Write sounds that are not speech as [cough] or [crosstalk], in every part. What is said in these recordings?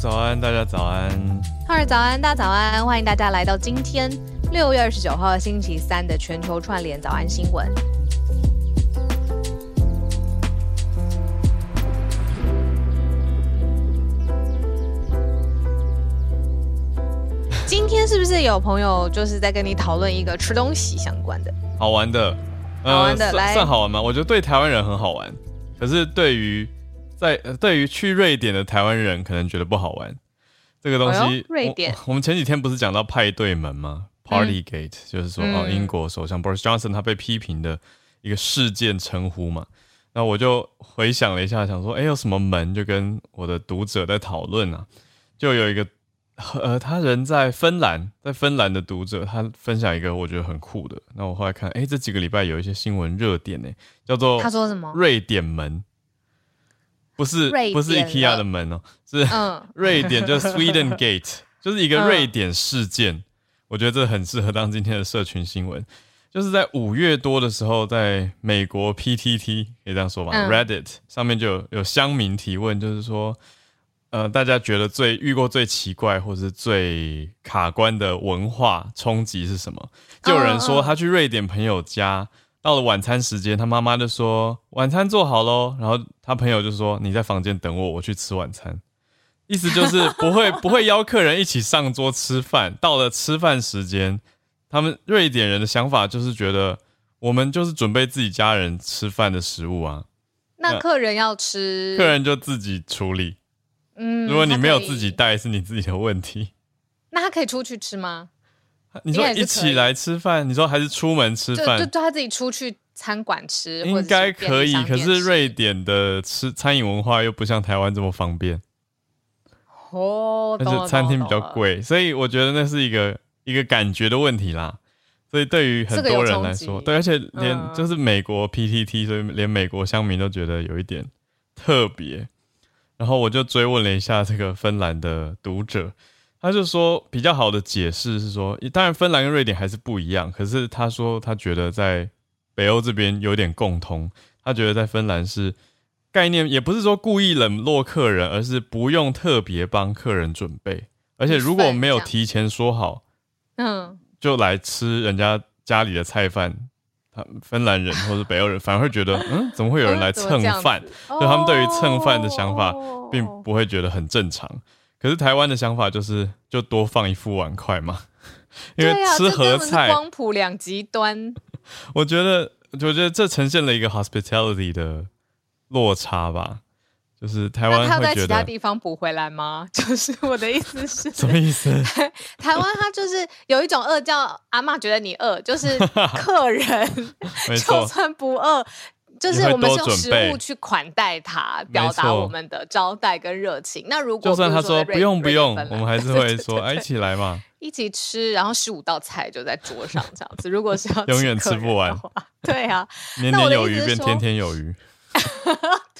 早安，大家早安。哈尔早安，大家早安，欢迎大家来到今天六月二十九号星期三的全球串联早安新闻。[laughs] 今天是不是有朋友就是在跟你讨论一个吃东西相关的？好玩的，好玩的算来算好玩吗？我觉得对台湾人很好玩，可是对于在呃对于去瑞典的台湾人可能觉得不好玩。这个东哎西呦，瑞典我，我们前几天不是讲到派对门吗？Party Gate，、就是说哦，嗯英国首相 Boris Johnson 他被批评的一个事件称呼嘛。那我就回想了一下，想说，哎，有什么门？就跟我的读者在讨论啊，就有一个呃，他人在芬兰，在芬兰的读者，他分享一个我觉得很酷的。那我后来看，哎，这几个礼拜有一些新闻热点呢，叫做他说什么？瑞典门，不是不是 IKEA 了的门哦，是嗯，[laughs] 瑞典，就是 Sweden Gate，[laughs] 就是一个瑞典事件。我觉得这很适合当今天的社群新闻。就是在五月多的时候，在美国 PTT 可以这样说吧、嗯 r e d d i t 上面就有有乡民提问，就是说，呃，大家觉得最遇过最奇怪或是最卡关的文化冲击是什么？就有人说他去瑞典朋友家，到了晚餐时间，他妈妈就说晚餐做好喽，然后他朋友就说你在房间等我，我去吃晚餐。意思就是不会 [laughs] 不会邀客人一起上桌吃饭，到了吃饭时间，他们瑞典人的想法就是觉得我们就是准备自己家人吃饭的食物啊，那客人要吃，客人就自己处理。嗯如果你没有自己带，是你自己的问题。那他可以出去吃吗？你说一起来吃饭，你说还是出门吃饭就饭，就他自己出去餐馆吃，应该可以。可是瑞典的吃餐饮文化又不像台湾这么方便，哦，而懂了且餐厅比较。贵，所以我觉得那是一个一个感觉的问题啦。所以对于很多人来说，对，而且连嗯就是美国 PTT，所以连美国乡民都觉得有一点特别。然后我就追问了一下这个芬兰的读者，他就说比较好的解释是说，当然芬兰跟瑞典还是不一样，可是他说他觉得在北欧这边有点共通，他觉得在芬兰是概念也不是说故意冷落客人，而是不用特别帮客人准备，而且如果没有提前说好嗯，就来吃人家家里的菜饭，他芬兰人或者北欧人反而会觉得，[laughs] 嗯，怎么会有人来蹭饭？所所以他们对于蹭饭的想法哦。并不会觉得很正常。可是台湾的想法就是，就多放一副碗筷嘛，[laughs] 因为吃这根本是合菜，光谱两极端。[laughs] 我觉得，我觉得这呈现了一个 hospitality 的落差吧，就是台那他在湾会觉得其他地方补回来吗？[laughs] 就是我的意思是，什么意思？台湾它就是有一种饿叫阿嬷觉得你饿，就是客人就错，算不饿。就是我们是用食物去款待他，表达我们的招待跟热情。那如果就算他说不用不用，我们还是会说，哎，一起来嘛。一起吃，然后十五道菜就在桌上这样子。如果是要永远吃不完对啊，年年有余变天天有余，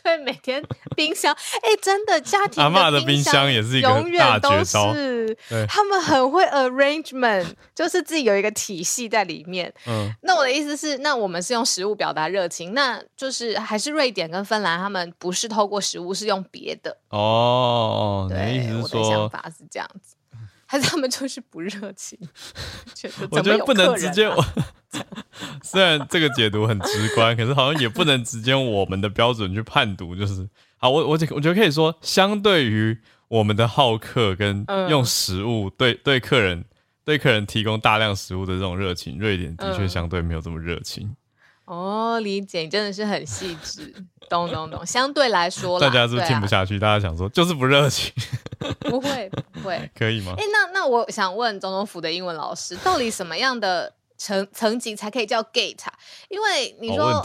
对，每天冰箱，哎，真的家庭的冰冰箱也是一个永大远都绝招是对他们很会 arrangement，[laughs] 就是自己有一个体系在里面。嗯，那我的意思是，那我们是用食物表达热情，那就是还是瑞典跟芬兰，他们不是透过食物，是用别的。哦哦，你的对，意思我的想，法是这样子，[laughs] 还是他们就是不热情？我 [laughs] 觉得不能直接啊，[laughs] 虽然这个解读很直观，可是好像也不能直接用我们的标准去判读。就是，好，我我我觉得可以说，相对于我们的好客跟嗯用食物对对客人对客人提供大量食物的这种热情，瑞典的确嗯相对没有这么热情。哦，理解，你真的是很细致，懂懂懂。相对来说，大家是不是听不下去？大家想说就是不热情，不 [laughs] 会不会。[laughs] 可以吗哎、？那那我想问总统府的英文老师，到底什么样的层层级才可以叫 gate 啊？因为你说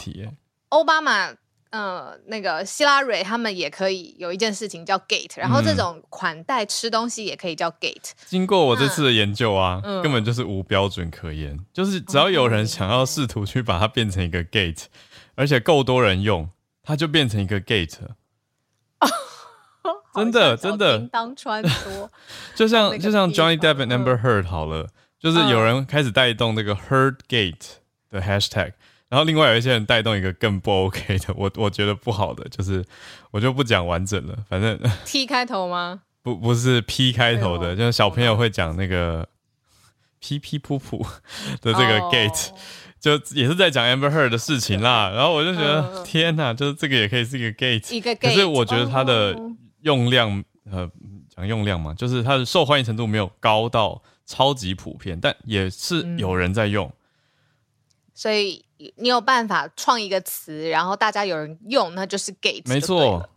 奥巴马，呃，那个希拉蕊他们也可以有一件事情叫 gate，然后这嗯种款待吃东西也可以叫 gate。经过我这次的研究啊，嗯根本就是无标准可言。就是只要有人想要试图去把它变成一个 gate，而且够多人用，它就变成一个 gate。[laughs] 真的真的当穿梭，[laughs] 就像就像 Johnny Depp and Amber Heard 好了，就是有人开始带动那个 Heard Gate 的 hashtag，然后另外有一些人带动一个更不 OK 的，我我觉得不好的，就是我就不讲完整了，反正 T 开头吗？[laughs] 不不是 P 开头的，就是小朋友会讲那个 P P 噗噗的这个 gate，就也是在讲 Amber Heard 的事情啦。[laughs] 然后我就觉得天哪，就是这个也可以是一个 gate，一个 gate。可是我觉得它的用量呃讲用量嘛，就是它的受欢迎程度没有高到超级普遍，但也是有人在用。所以你有办法创一个词，然后大家有人用，那就是 gate。没错。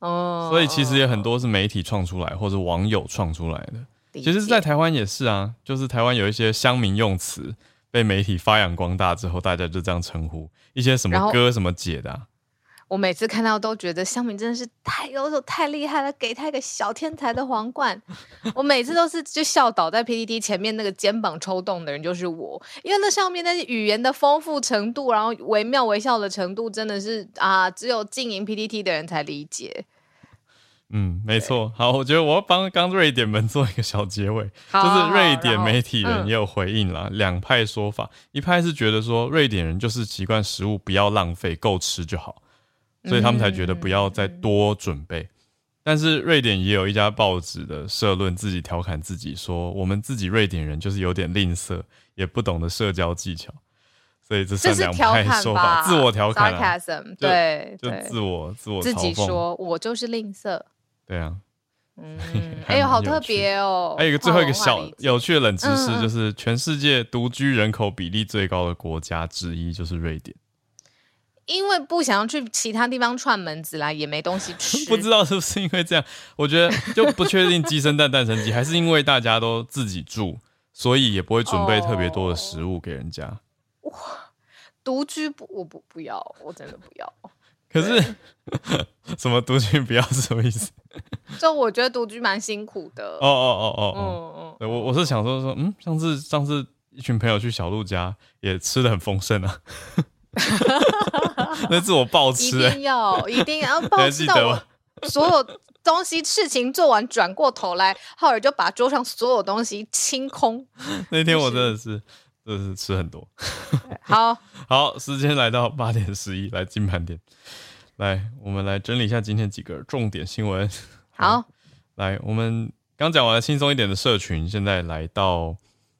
哦，所以其实也很多是媒体创出来，或者网友创出来的。其实，在台湾也是啊，就是台湾有一些乡民用词被媒体发扬光大之后，大家就这样称呼一些什么哥什么姐的。我每次看到都觉得香民真的是太优秀、太厉害了，给他一个小天才的皇冠。我每次都是就笑倒在 PPT 前面那个肩膀抽动的人就是我，因为那上面那些语言的丰富程度，然后惟妙惟肖的程度，真的是啊，只有经营 PPT 的人才理解。嗯，没错。好，我觉得我要帮刚瑞典们做一个小结尾，就是瑞典媒体人也有回应了两派说法，一派是觉得说瑞典人就是习惯食物不要浪费，够吃就好。所以他们才觉得不要再多准备，但是瑞典也有一家报纸的社论自己调侃自己说，我们自己瑞典人就是有点吝啬，也不懂得社交技巧，所以这是两派说法，自我调侃，对，就自我自我自己说，我就是吝啬，对啊，嗯，[laughs] 哎呦，好特别哦，还有一个最后一个小有趣的冷知识，就是全世界独居人口比例最高的国家之一就是瑞典。因为不想要去其他地方串门子啦，也没东西吃。[laughs] 不知道是不是因为这样，我觉得就不确定鸡生蛋，蛋生鸡，还是因为大家都自己住，所以也不会准备特别多的食物给人家。哇，独居不，我不不要，我真的不要。可是 [laughs] 什么独居不要是什么意思？[laughs] 就我觉得独居蛮辛苦的。哦哦哦哦，嗯嗯，我我是想说说，嗯，上次上次一群朋友去小鹿家，也吃的很丰盛啊。[laughs] 那是我暴吃，一定要一定要 [laughs] 暴吃到我所有东西事情做完，转过头来，浩尔就把桌上所有东西清空。[laughs] 那天我真的是真的是吃很多。好好，时间来到八点十一，来金盘点，来我们来整理一下今天几个重点新闻。好，来我们刚讲完轻松一点的社群，现在来到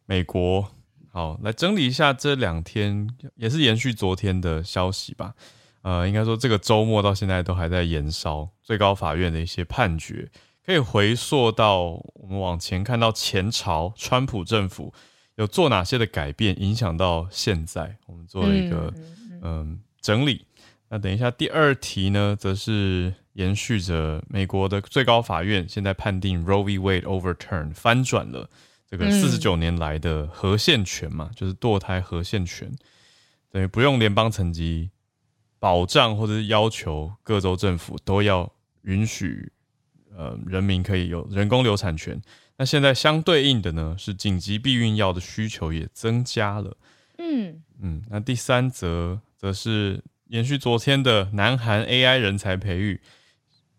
美国。好，来整理一下这两天，也是延续昨天的消息吧。呃，应该说这个周末到现在都还在延烧，最高法院的一些判决，可以回溯到我们往前看到前朝川普政府有做哪些的改变，影响到现在，我们做了一个嗯整理。那等一下第二题呢，则是延续着美国的最高法院现在判定 Roe v. Wade overturn 翻转了。这个四十九年来的核限权嘛，就是堕胎核限权，等于不用联邦层级保障或者是要求各州政府都要允许，呃，人民可以有人工流产权。那现在相对应的呢，是紧急避孕药的需求也增加了。嗯嗯，那第三则则是延续昨天的南韩 AI 人才培育，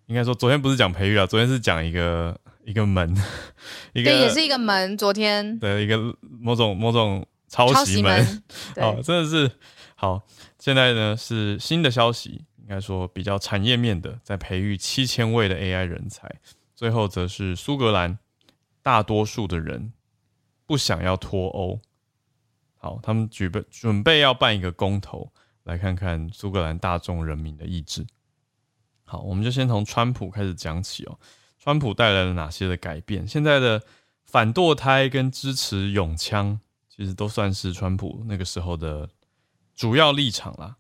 应该说昨天不是讲培育啊，昨天是讲一个。一个门，[laughs] 一个也是一个门。昨天的一个某种某种抄袭门，哦，[laughs] 真的是好。现在呢是新的消息，应该说比较产业面的，在培育七千位的 AI 人才。最后则是苏格兰，大多数的人不想要脱欧。好，他们举备准备要办一个公投，来看看苏格兰大众人民的意志。好，我们就先从川普开始讲起哦。川普带来了哪些的改变？现在的反堕胎跟支持永枪，其实都算是川普那个时候的主要立场啦。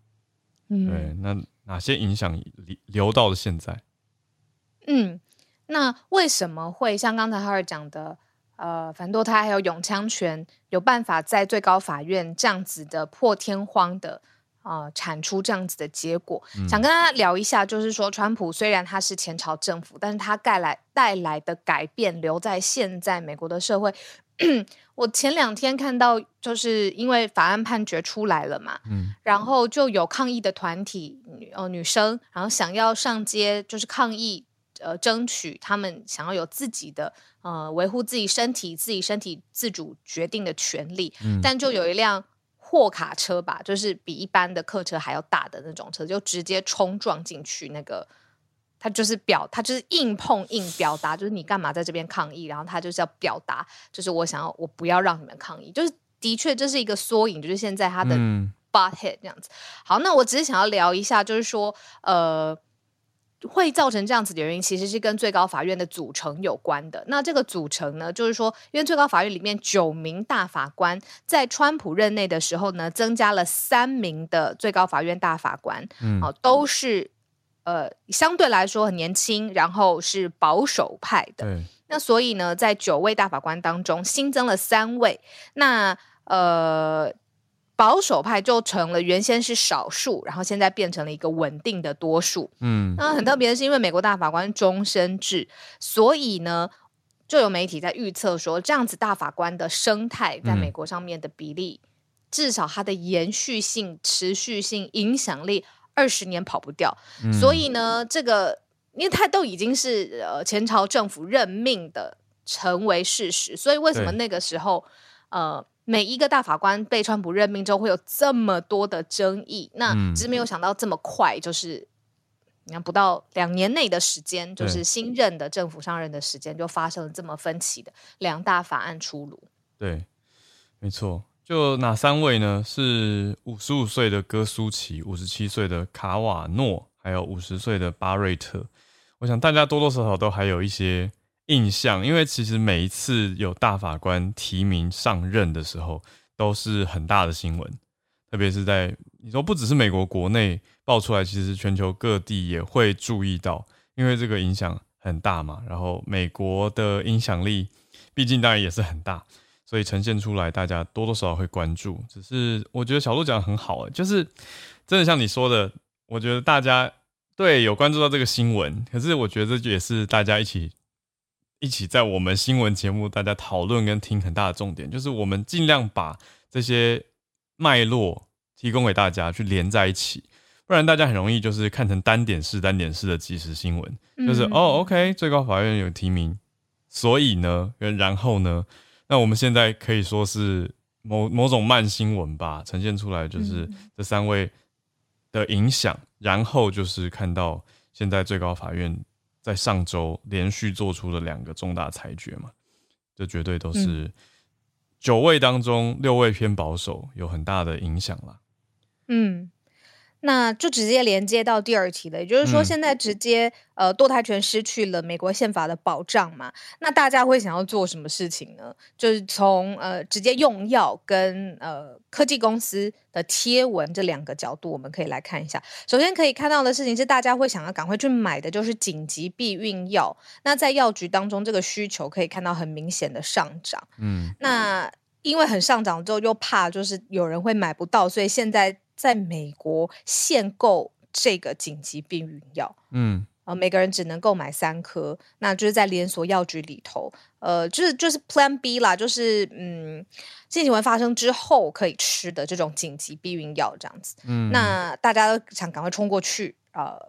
嗯，对，那哪些影响流流到了现在？嗯，那为什么会像刚才哈尔讲的，呃，反堕胎还有永枪权有办法在最高法院这样子的破天荒的？啊，产出这样子的结果，想跟大家聊一下，就是说，川普虽然他是前朝政府，但是他带来带来的改变留在现在美国的社会。[clears throat] 我前两天看到，就是因为法案判决出来了嘛，嗯，然后就有抗议的团体，呃，女生，然后想要上街，就是抗议，呃，争取他们想要有自己的，呃，维护自己身体、自己身体自主决定的权利，但就有一辆。货卡车吧，就是比一般的客车还要大的那种车，就直接冲撞进去那个他就是表，他就是硬碰硬表达，就是你干嘛在这边抗议？然后他就是要表达，就是我想要，我不要让你们抗议。就是的确这是一个缩影，就是现在他的 butt head 这样子。好，那我只是想要聊一下，就是说，呃，会造成这样子的原因，其实是跟最高法院的组成有关的。那这个组成呢，就是说，因为最高法院里面九名大法官在川普任内的时候呢，增加了三名的最高法院大法官，嗯，哦，都是。呃，相对来说很年轻，然后是保守派的。那所以呢，在九位大法官当中新增了三位，那呃保守派就成了原先是少数，然后现在变成了一个稳定的多数。嗯，那很特别的是，因为美国大法官终身制，所以呢，就有媒体在预测说，这样子大法官的生态在美国上面的比例，至少它的延续性、持续性、影响力。二十年跑不掉，所以呢，这个因为他都已经是呃前朝政府任命的成为事实，所以为什么那个时候呃每一个大法官被川普任命之后会有这么多的争议？那只是没有想到这么快，就是你看不到两年内的时间，就是新任的政府上任的时间就发生了这么分歧的两大法案出炉。对，没错。就哪三位呢？是五十五岁的戈苏奇，五十七岁的卡瓦诺，还有五十岁的巴瑞特。我想大家多多少少都还有一些印象，因为其实每一次有大法官提名上任的时候，都是很大的新闻。特别是在你说不只是美国国内爆出来，其实全球各地也会注意到，因为这个影响很大嘛。然后美国的影响力，毕竟当然也是很大。所以呈现出来，大家多多少少会关注。只是我觉得小鹿讲的很好，就是真的像你说的，我觉得大家对有关注到这个新闻，可是我觉得这也是大家一起一起在我们新闻节目大家讨论跟听很大的重点，就是我们尽量把这些脉络提供给大家去连在一起，不然大家很容易就是看成单点式、单点式的即时新闻，就是哦，OK，最高法院有提名，所以呢，然后呢？那我们现在可以说是某某种慢新闻吧，呈现出来就是这三位的影响，然后就是看到现在最高法院在上周连续做出了两个重大裁决嘛，这绝对都是九位当中六位偏保守，有很大的影响啦。嗯。那就直接连接到第二题了，也就是说，现在直接呃堕胎权失去了美国宪法的保障嘛？那大家会想要做什么事情呢？就是从呃直接用药跟呃科技公司的贴文这两个角度，我们可以来看一下。首先可以看到的事情是，大家会想要赶快去买的就是紧急避孕药。那在药局当中，这个需求可以看到很明显的上涨。嗯，那因为很上涨之后，又怕就是有人会买不到，所以现在。在美国限购这个紧急避孕药，嗯，呃，每个人只能购买三颗，那就是在连锁药局里头，呃，就是就是 Plan B 啦，就是嗯，性行为发生之后可以吃的这种紧急避孕药这样子，嗯，那大家都想赶快冲过去，呃，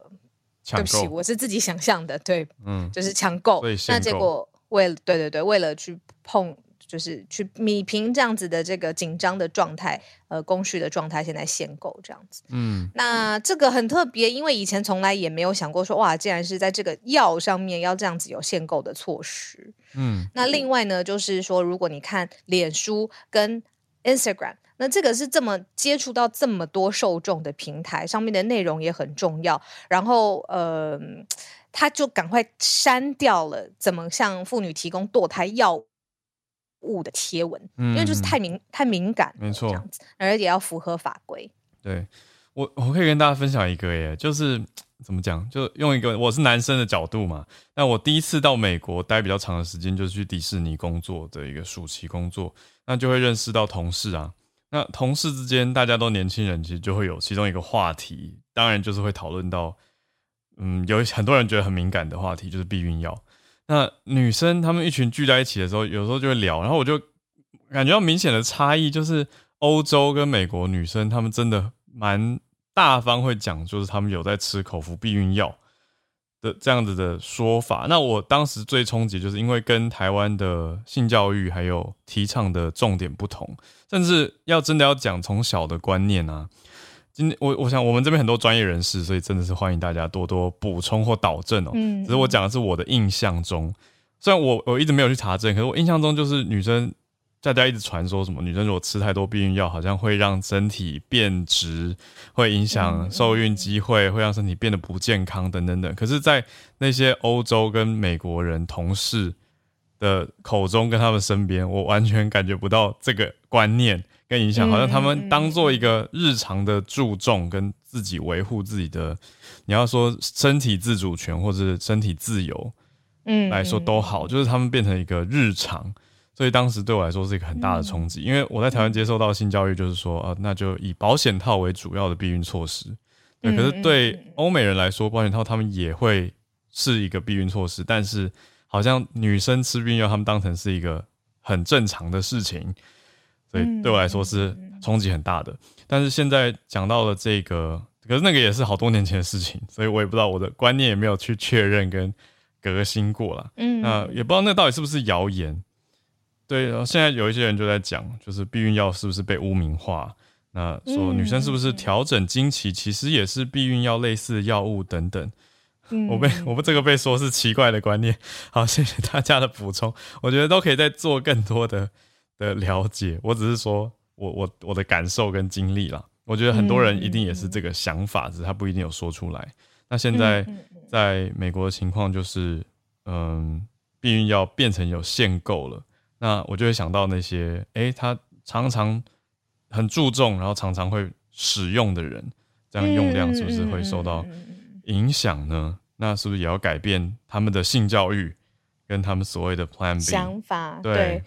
对不起，我是自己想象的，对，嗯，就是抢购，那结果为了对对对，为了去碰。就是去米平这样子的这个紧张的状态，呃，供需的状态，现在限购这样子。嗯，那这个很特别，因为以前从来也没有想过说，哇，竟然是在这个药上面要这样子有限购的措施。嗯，那另外呢，就是说，如果你看脸书跟 Instagram，那这个是这么接触到这么多受众的平台，上面的内容也很重要。然后，呃，他就赶快删掉了怎么向妇女提供堕胎药。物的贴文，嗯因为就是太敏太敏感，没错，这样子，而且也要符合法规。对我，我可以跟大家分享一个耶，就是怎么讲，就用一个我是男生的角度嘛。那我第一次到美国待比较长的时间，就是去迪士尼工作的一个暑期工作，那就会认识到同事啊。那同事之间大家都年轻人，其实就会有其中一个话题，当然就是会讨论到，嗯，有很多人觉得很敏感的话题，就是避孕药。那女生她们一群聚在一起的时候，有时候就会聊，然后我就感觉到明显的差异，就是欧洲跟美国女生她们真的蛮大方，会讲就是她们有在吃口服避孕药的这样子的说法。那我当时最冲击，就是因为跟台湾的性教育还有提倡的重点不同，甚至要真的要讲从小的观念啊。今天我我想我们这边很多专业人士，所以真的是欢迎大家多多补充或导正哦。嗯只是我讲的是我的印象中，虽然我我一直没有去查证，可是我印象中就是女生大家一直传说什么女生如果吃太多避孕药，好像会让身体变直，会影响受孕机会，会让身体变得不健康等等等。可是，在那些欧洲跟美国人同事的口中，跟他们身边，我完全感觉不到这个观念跟影响，好像他们当做一个日常的注重跟自己维护自己的，你要说身体自主权或者是身体自由嗯来说都好，就是他们变成一个日常。所以当时对我来说是一个很大的冲击，因为我在台湾接受到性教育，就是说，呃，那就以保险套为主要的避孕措施。对，可是对欧美人来说，保险套他们也会是一个避孕措施，但是好像女生吃避孕药，他们当成是一个很正常的事情，所以对我来说是冲击很大的。但是现在讲到了这个，可是那个也是好多年前的事情，所以我也不知道我的观念也没有去确认跟革新过了。嗯那也不知道那到底是不是谣言。对，然后现在有一些人就在讲，就是避孕药是不是被污名化？那说女生是不是调整经期，其实也是避孕药类似的药物等等。我被我们这个被说是奇怪的观念。好，谢谢大家的补充，我觉得都可以再做更多的的了解。我只是说我我我的感受跟经历啦。我觉得很多人一定也是这个想法，只是他不一定有说出来。那现在在美国的情况就是，嗯，避孕药变成有限购了。那我就会想到那些，诶，他常常很注重，然后常常会使用的人，这样用量是不是会受到影响呢？那是不是也要改变他们的性教育跟他们所谓的 Plan B 想法？对对，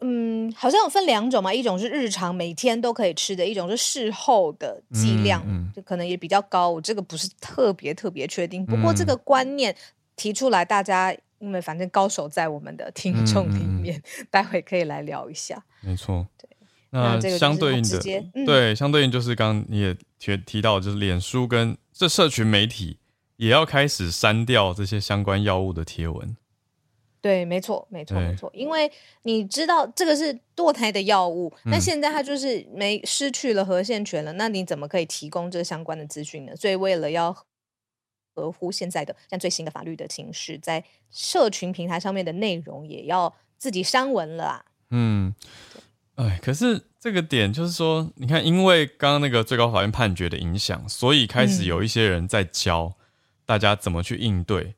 嗯，好像有分两种嘛，一种是日常每天都可以吃的，一种是事后的剂量，嗯就可能也比较高。我这个不是特别特别确定，不过这个嗯观念提出来，大家因为反正高手在我们的听众里嗯面，待会可以来聊一下。没错。对，那那这个相对应的对，相对应就是刚刚你也提提到，就是脸书跟这社群媒体也要开始删掉这些相关药物的贴文。对，没错，没错，对没错，因为你知道这个是堕胎的药物，那嗯现在它就是没失去了核限权了，那你怎么可以提供这相关的资讯呢？所以为了要合乎现在的像最新的法律的情势，在社群平台上面的内容也要自己删文了啊。嗯，哎，可是这个点就是说，你看，因为刚刚那个最高法院判决的影响，所以开始有一些人在教大家怎么去应对。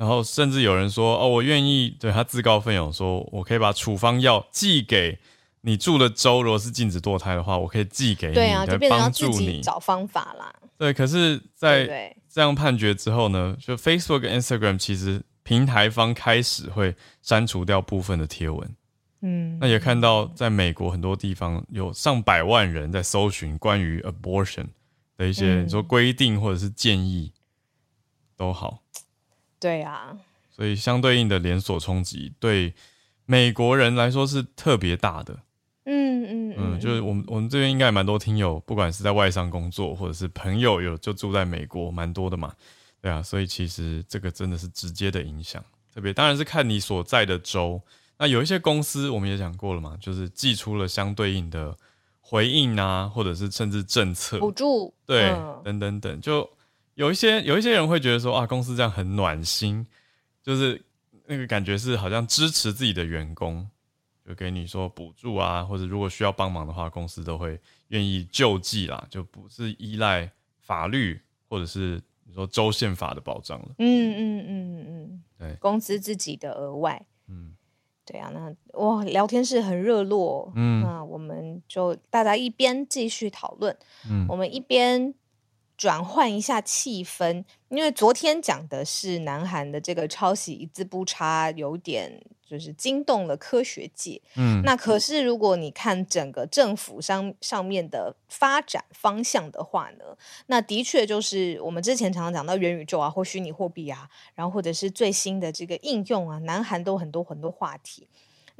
然后甚至有人说：“哦，我愿意对他自告奋勇说，我可以把处方药寄给你住的州，如果是禁止堕胎的话，我可以寄给你，对啊，就变成要帮助自己你。找方法啦，对，可是，在？这样判决之后呢，就 Facebook 跟 Instagram 其实平台方开始会删除掉部分的贴文。嗯，那也看到，在美国很多地方有上百万人在搜寻关于 abortion 的一些嗯你说规定或者是建议都好，对啊，所以相对应的连锁冲击对美国人来说是特别大的。嗯嗯嗯，就是我们我们这边应该也蛮多听友，不管是在外商工作或者是朋友有就住在美国，蛮多的嘛。对啊，所以其实这个真的是直接的影响，特别当然是看你所在的州。那有一些公司我们也讲过了嘛，就是寄出了相对应的回应啊，或者是甚至政策，补助，对，嗯等等等，就有一些有一些人会觉得说啊，公司这样很暖心，就是那个感觉是好像支持自己的员工，就给你说补助啊，或者如果需要帮忙的话，公司都会愿意救济啦，就不是依赖法律或者是你说州宪法的保障了。嗯嗯嗯嗯，对。公司自己的额外。嗯。对啊，那哇，聊天室很热络，嗯。那我们就大家一边继续讨论，嗯。我们一边转换一下气氛，因为昨天讲的是南韩的这个抄袭一字不差，有点就是惊动了科学界。嗯，那可是如果你看整个政府上上面的发展方向的话呢，那的确就是我们之前常常讲到元宇宙啊，或虚拟货币啊，然后或者是最新的这个应用啊，南韩都很多很多话题。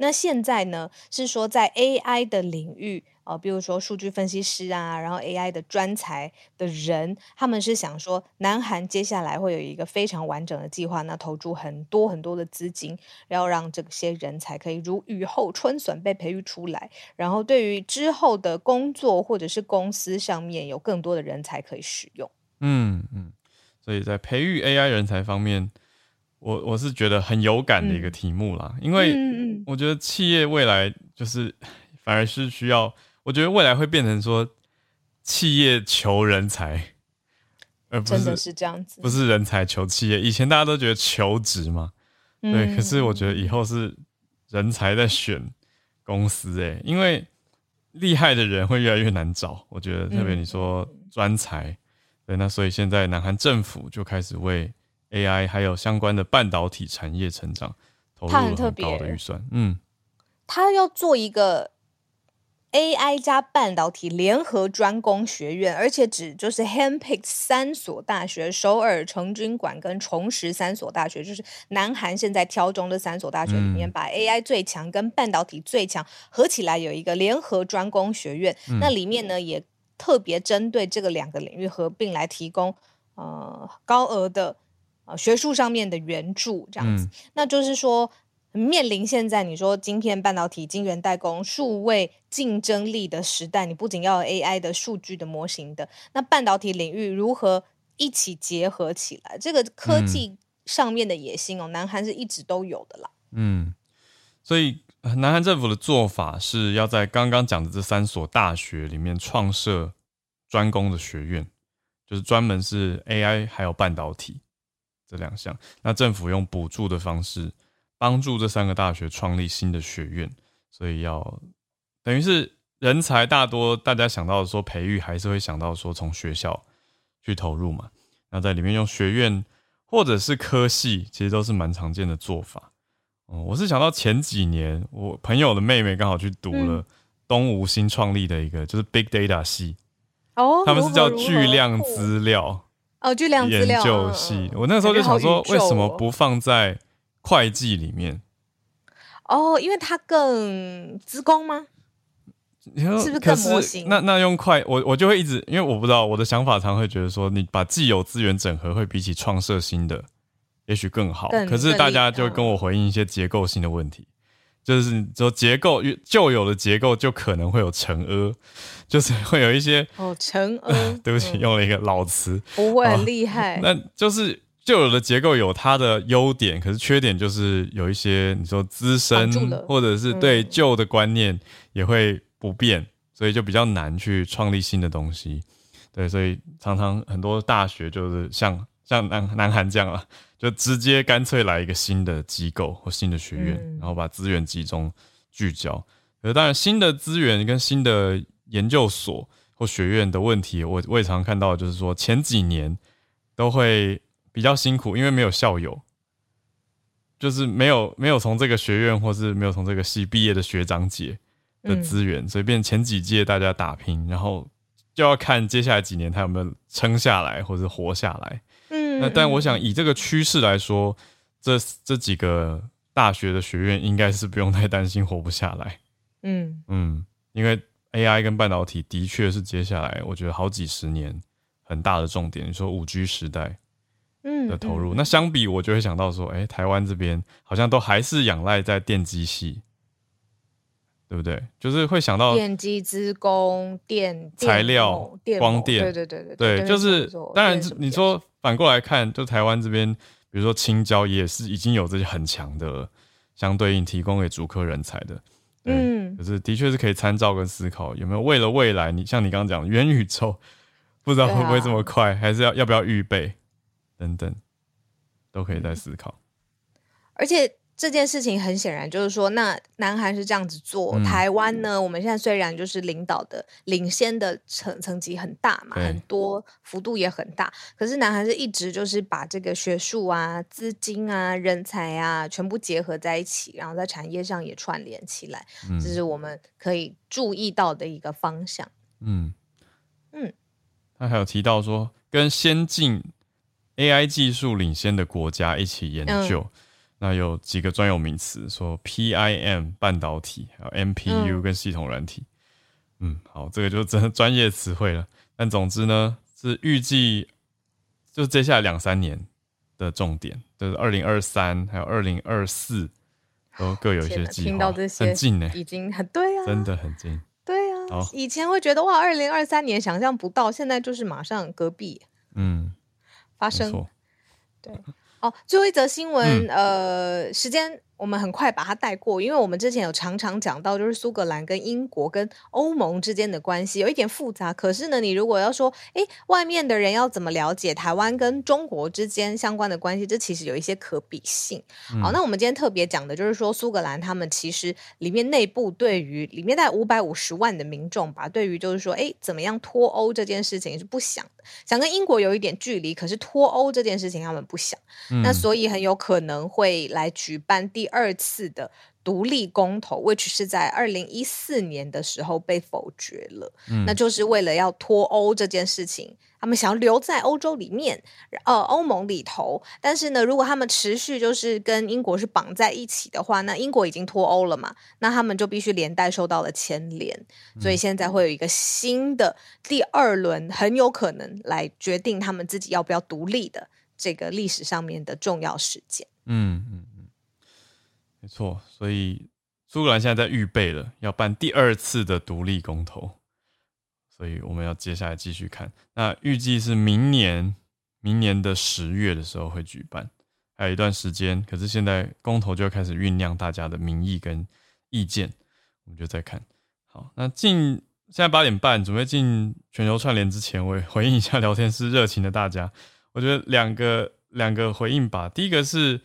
那现在呢，是说在 AI 的领域，呃，比如说数据分析师啊，然后 AI 的专才的人，他们是想说，南韩接下来会有一个非常完整的计划，那投注很多很多的资金，要让这些人才可以如雨后春笋被培育出来，然后对于之后的工作或者是公司上面有更多的人才可以使用。嗯嗯，所以在培育 AI 人才方面。我我是觉得很有感的一个题目啦，因为我觉得企业未来就是反而是需要，我觉得未来会变成说企业求人才，而不是是这样子，不是人才求企业。以前大家都觉得求职嘛，对，可是我觉得以后是人才在选公司，哎，因为厉害的人会越来越难找。我觉得特别你说专才，对，那所以现在南韩政府就开始为 AI 还有相关的半导体产业成长，投入很高的预算。嗯，他要做一个 AI 加半导体联合专攻学院，而且只就是 handpicked 三所大学：首尔成均馆跟重实三所大学，就是南韩现在挑中的三所大学里面，把 AI 最强跟半导体最强合起来有一个联合专攻学院。那里面呢，也特别针对这个两个领域合并来提供呃高额的。学术上面的援助这样子，那就是说，面临现在你说晶片、半导体、晶圆代工、数位竞争力的时代，你不仅要 AI 的数据的模型的，那半导体领域如何一起结合起来？这个科技上面的野心哦，南韩是一直都有的啦。嗯，所以南韩政府的做法是要在刚刚讲的这三所大学里面创设专攻的学院，就是专门是 AI 还有半导体。这两项，那政府用补助的方式帮助这三个大学创立新的学院，所以要等于是人才大多，大家想到说培育，还是会想到说从学校去投入嘛。那在里面用学院或者是科系，其实都是蛮常见的做法。嗯，我是想到前几年我朋友的妹妹刚好去读了东吴新创立的一个就是 Big Data 系，哦，他们是叫巨量资料。哦，巨量资料研究系，我那时候就想说，为什么不放在会计里面？哦，因为它更资工吗？是不是更模型？那那用快，我我就会一直，因为我不知道我的想法，常会觉得说，你把既有资源整合，会比起创设新的，也许更好。可是大家就跟我回应一些结构性的问题。就是说结构旧有的结构就可能会有沉阿，就是会有一些哦沉阿，[laughs] 对不起，用了一个老词，不会很厉害。那就是旧有的结构有它的优点，可是缺点就是有一些你说资深或者是对旧的观念也会不变，所以就比较难去创立新的东西。对，所以常常很多大学就是像像南南韩这样啊。就直接干脆来一个新的机构或新的学院，然后把资源集中聚焦。呃，当然新的资源跟新的研究所或学院的问题，我我也常看到，就是说前几年都会比较辛苦，因为没有校友，就是没有没有从这个学院或是没有从这个系毕业的学长姐的资源，所以变前几届大家打拼，然后就要看接下来几年他有没有撑下来或者活下来。那但我想以这个趋势来说，这这几个大学的学院应该是不用太担心活不下来。嗯嗯，因为 AI 跟半导体的确是接下来我觉得好几十年很大的重点。你说五 G 时代嗯的投入，那相比我就会想到说，哎，台湾这边好像都还是仰赖在电机系，对不对？就是会想到电机、资工、电材料、光电，对对对对对，就是当然你说。反过来看，就台湾这边，比如说青椒也是已经有这些很强的相对应提供给主科人才的，嗯，可是的确是可以参照跟思考，有没有为了未来，你像你刚刚讲元宇宙，不知道会不会这么快，还是要要不要预备等等，都可以再思考，而且。这件事情很显然就是说，那南韩是这样子做，台湾呢，我们现在虽然就是领导的、领先的层层级很大嘛，很多幅度也很大，可是南韩是一直就是把这个学术啊、资金啊、人才啊全部结合在一起，然后在产业上也串联起来，这是我们可以注意到的一个方向。嗯嗯，他还有提到说，跟先进 AI 技术领先的国家一起研究。那有几个专有名词，说 PIM 半导体，还有 MPU 跟系统软体。嗯，好，这个就真的专业词汇了。但总之呢，是预计就接下来两三年的重点，就是二零二三还有二零二四都各有一些计划，很近呢，已经很对啊，真的很近。对啊，以前会觉得哇，二零二三年想象不到，现在就是马上隔壁，嗯，发生。对，哦，最后一则新闻，呃，时间。我们很快把它带过，因为我们之前有常常讲到，就是苏格兰跟英国跟欧盟之间的关系有一点复杂。可是呢，你如果要说，哎，外面的人要怎么了解台湾跟中国之间相关的关系，这其实有一些可比性。好，那我们今天特别讲的就是说，苏格兰他们其实里面内部对于里面在五百五十万的民众吧，对于就是说，哎，怎么样脱欧这件事情是不想的，想跟英国有一点距离，可是脱欧这件事情他们不想。那所以很有可能会来举办第。二次的独立公投，which 是在二零一四年的时候被否决了，那就是为了要脱欧这件事情，他们想要留在欧洲里面，呃，欧盟里头。但是呢，如果他们持续就是跟英国是绑在一起的话，那英国已经脱欧了嘛，那他们就必须连带受到了牵连。所以现在会有一个新的第二轮，很有可能来决定他们自己要不要独立的这个历史上面的重要事件。嗯嗯。没错，所以苏格兰现在在预备了，要办第二次的独立公投，所以我们要接下来继续看。那预计是明年，明年的十月的时候会举办，还有一段时间。可是现在公投就要开始酝酿大家的民意跟意见，我们就再看。好，那进现在八点半，准备进全球串联之前，我回应一下聊天室热情的大家。我觉得两个两个回应吧，第一个是。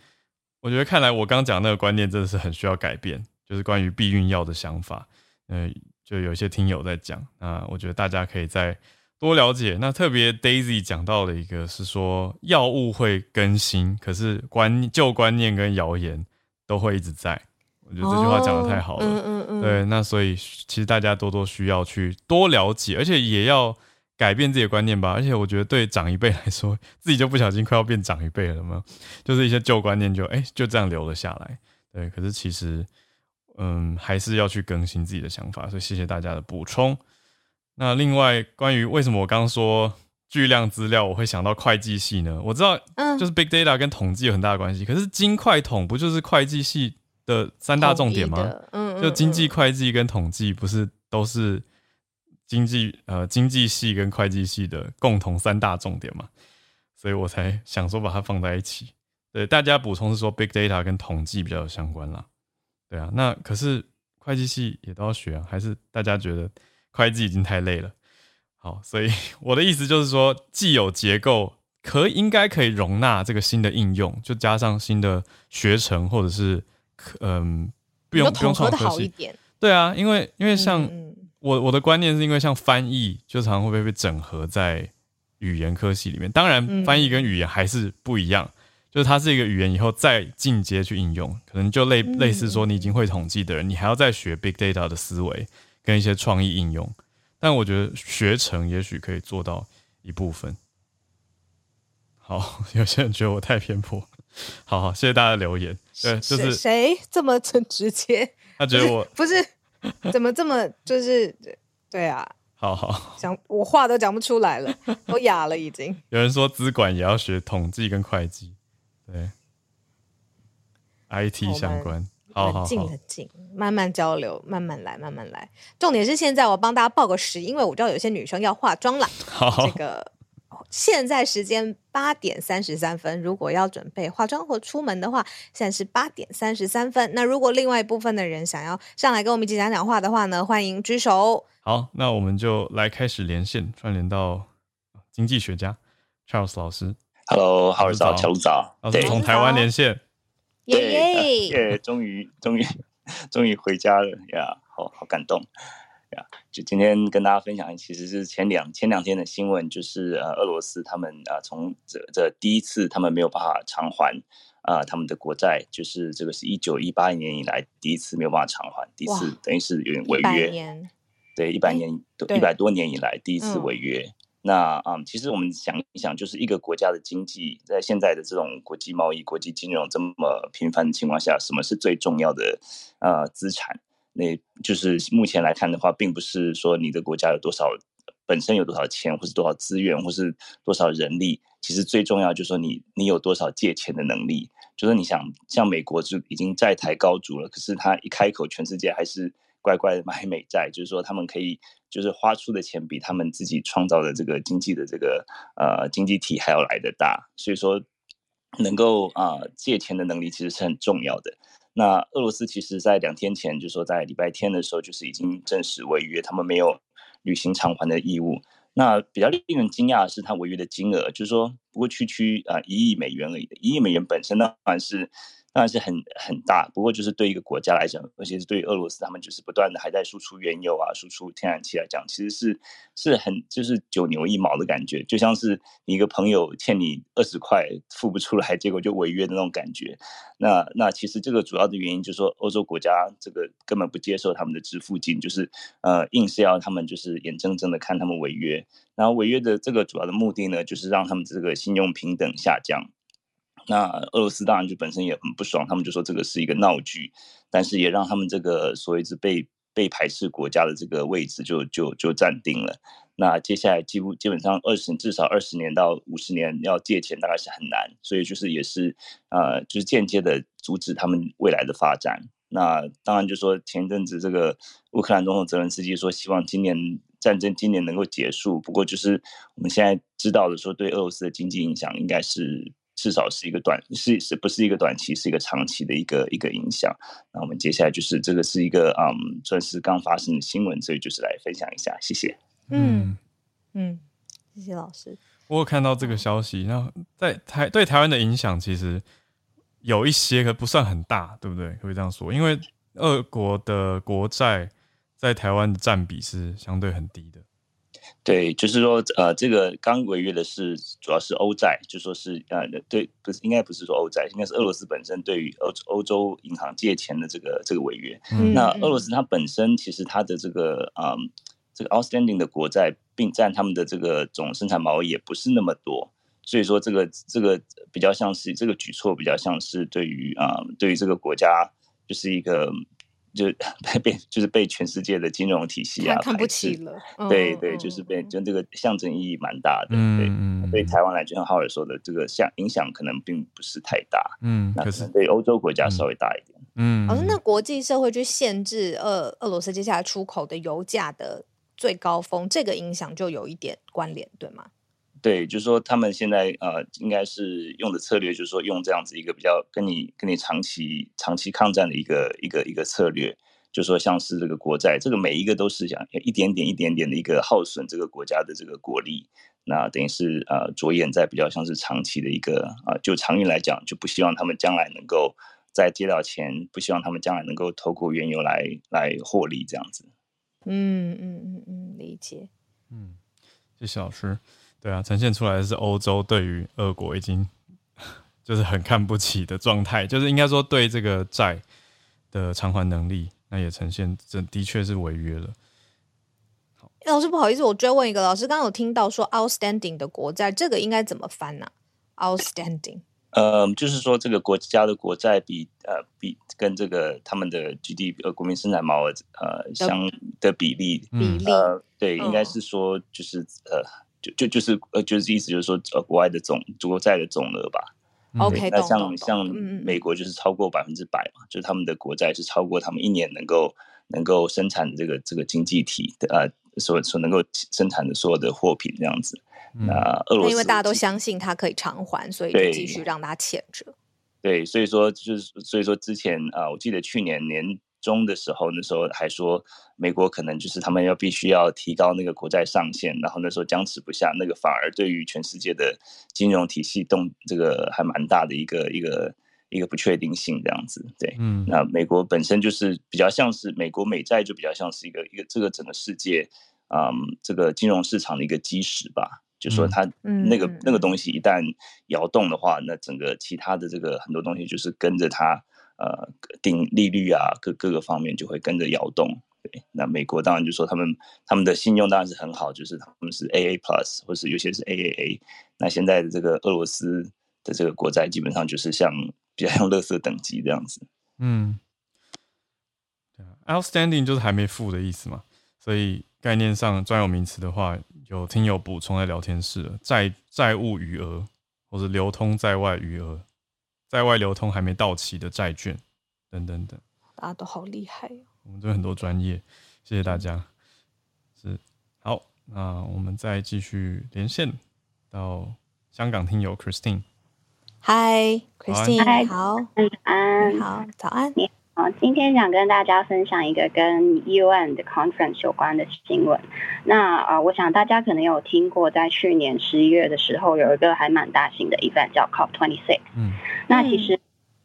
我觉得看来我刚讲那个观念真的是很需要改变，就是关于避孕药的想法。嗯，就有一些听友在讲，那我觉得大家可以再多了解。那特别 Daisy 讲到的一个是说药物会更新，可是观旧观念跟谣言都会一直在。我觉得这句话讲的太好了。嗯嗯嗯。对，那所以其实大家多多需要去多了解，而且也要。改变自己的观念吧，而且我觉得对长一辈来说，自己就不小心快要变长一辈了嘛，就是一些旧观念就哎就这样留了下来。对，可是其实嗯还是要去更新自己的想法，所以谢谢大家的补充。那另外关于为什么我刚刚说巨量资料我会想到会计系呢？我知道，嗯，就是 big data 跟统计有很大的关系，可是经快统不就是会计系的三大重点吗？嗯，就经济会计跟统计不是都是。经济呃，经济系跟会计系的共同三大重点嘛，所以我才想说把它放在一起。对，大家补充是说 big data 跟统计比较有相关啦。对啊，那可是会计系也都要学啊，还是大家觉得会计已经太累了？好，所以我的意思就是说，既有结构可应该可以容纳这个新的应用，就加上新的学程或者是嗯，不用不用创科系。对啊，因为因为像。我我的观念是因为像翻译就常会不会被整合在语言科系里面？当然，翻译跟语言还是不一样，就是它是一个语言，以后再进阶去应用，可能就类类似说你已经会统计的人，你还要再学 big data 的思维跟一些创意应用。但我觉得学成也许可以做到一部分。好，[laughs] 有些人觉得我太偏颇，好好谢谢大家留言。对，就是谁这么直接？他觉得我不是。怎么这么就是对啊？好好讲，我话都讲不出来了，都哑了已经。[laughs] 有人说资管也要学统计跟会计，对，IT 相关。好好静很静，慢慢交流，慢慢来，慢慢来。重点是现在我帮大家报个时，因为我知道有些女生要化妆了。好，这个。现在时间八点三十三分，如果要准备化妆或出门的话，现在是八点三十三分。那如果另外一部分的人想要上来跟我们一起讲讲话的话呢，欢迎举手。好，那我们就来开始连线，串联到经济学家 Charles 老师。Hello，好早，乔早，老师从台湾连线，耶耶，终于终于终于回家了呀，好好感动。就今天跟大家分享，其实是前两前两天的新闻，就是呃，俄罗斯他们啊，从这这第一次他们没有办法偿还啊他们的国债，就是这个是一九一八年以来第一次没有办法偿还，第一次等于是有点违约，对，一百年一百多年以来第一次违约。那啊，其实我们想一想，就是一个国家的经济在现在的这种国际贸易、国际金融这么频繁的情况下，什么是最重要的呃资产？那就是目前来看的话，并不是说你的国家有多少本身有多少钱，或是多少资源，或是多少人力。其实最重要就是说你你有多少借钱的能力。就是你想像美国就已经债台高筑了，可是他一开口，全世界还是。乖乖的买美债，就是说他们可以，就是花出的钱比他们自己创造的这个经济的这个呃经济体还要来的大，所以说能够啊借钱的能力其实是很重要的。那俄罗斯其实在两天前，就是说在礼拜天的时候，就是已经正式违约，他们没有履行偿还的义务。那比较令人惊讶的是，他违约的金额，就是说不过区区啊一亿美元而已，一亿美元本身当然是。当然是很很大，不过就是对一个国家来讲，而且是对于俄罗斯，他们就是不断的还在输出原油啊，输出天然气来讲，其实是是很就是九牛一毛的感觉，就像是你一个朋友欠你二十块付不出来，结果就违约的那种感觉。那那其实这个主要的原因就是说，欧洲国家这个根本不接受他们的支付金，就是呃硬是要他们就是眼睁睁的看他们违约，然后违约的这个主要的目的呢，就是让他们这个信用平等下降。那俄罗斯当然就本身也很不爽，他们就说这个是一个闹剧，但是也让他们这个所谓是被被排斥国家的这个位置就就就站定了。那接下来几乎基本上二十至少二十年到五十年要借钱大概是很难，所以就是也是呃就是间接的阻止他们未来的发展。那当然就说前阵子这个乌克兰总统泽连斯基说希望今年战争今年能够结束，不过就是我们现在知道的说对俄罗斯的经济影响应该是。至少是一个短，是是不是一个短期，是一个长期的一个一个影响。那我们接下来就是这个是一个嗯，算是刚发生的新闻，所以就是来分享一下，谢谢。嗯嗯，谢谢老师。我有看到这个消息，那在台对台湾的影响其实有一些，可不算很大，对不对？可以这样说，因为俄国的国债在台湾的占比是相对很低的。对，就是说，呃，这个刚违约的是主要是欧债，就说是呃，对，不是应该不是说欧债，应该是俄罗斯本身对于欧欧洲银行借钱的这个这个违约。那俄罗斯它本身其实它的这个嗯，这个 outstanding 的国债，并占他们的这个总生产毛额也不是那么多，所以说这个这个比较像是这个举措比较像是对于啊，对于这个国家就是一个。就 [laughs] 被就是被全世界的金融体系啊看不起了，对对，就是被就这个象征意义蛮大的，对。对台湾来就像浩尔说的，这个像影响可能并不是太大，嗯，那可能对欧洲国家稍微大一点，嗯。老师，那国际社会去限制俄俄罗斯接下来出口的油价的最高峰，这个影响就有一点关联，对吗？对，就是说他们现在呃，应该是用的策略，就是说用这样子一个比较跟你跟你长期长期抗战的一个一个一个策略，就说像是这个国债，这个每一个都是想一点点一点点的一个耗损这个国家的这个国力，那等于是呃着眼在比较像是长期的一个啊，就长远来讲，就不希望他们将来能够再借到钱，不希望他们将来能够透过原油来来获利这样子。嗯嗯嗯嗯，理解。嗯，谢谢老师。对啊，呈现出来的是欧洲对于俄国已经就是很看不起的状态，就是应该说对这个债的偿还能力，那也呈现这的确是违约了。老师不好意思，我追问一个，老师刚刚有听到说 outstanding 的国债，这个应该怎么翻呢？outstanding，呃，就是说这个国家的国债比呃比跟这个他们的 GDP 呃国民生产毛额呃相的比例比例，对，应该是说就是呃。就就就是呃，就是意思就是说，呃，国外的总国债的总额吧。OK，那像像美国就是超过百分之百嘛，就是他们的国债是超过他们一年能够能够生产这个这个经济体的呃所所能够生产的所有的货品这样子。那俄罗斯因为大家都相信它可以偿还，所以就继续让它欠着。对，所以说就是所以说之前啊，我记得去年年。中的时候，那时候还说美国可能就是他们要必须要提高那个国债上限，然后那时候僵持不下，那个反而对于全世界的金融体系动这个还蛮大的一个一个一个不确定性这样子。对，嗯，那美国本身就是比较像是美国美债就比较像是一个一个这个整个世界嗯这个金融市场的一个基石吧，就说它那个那个东西一旦摇动的话，那整个其他的这个很多东西就是跟着它。呃，定利率啊，各各个方面就会跟着摇动，对，那美国当然就说他们他们的信用当然是很好，就是他们是 AA plus，或是有些是 AAA。那现在的这个俄罗斯的这个国债基本上就是像比较用乐色等级这样子。嗯，对啊，outstanding 就是还没付的意思嘛。所以概念上专有名词的话，有听友补充在聊天室，债债务余额或者流通在外余额，在外流通还没到期的债券等等等。大家都好厉害哦！我们这边很多专业，谢谢大家。是好，那我们再继续连线到香港听友 Christine。Hi，Christine，好，早安，好，早安。你好，今天想跟大家分享一个跟 UN 的 conference 有关的新闻。那呃，我想大家可能有听过，在去年十一月的时候，有一个还蛮大型的 event 叫 COP twenty six。嗯，那其实。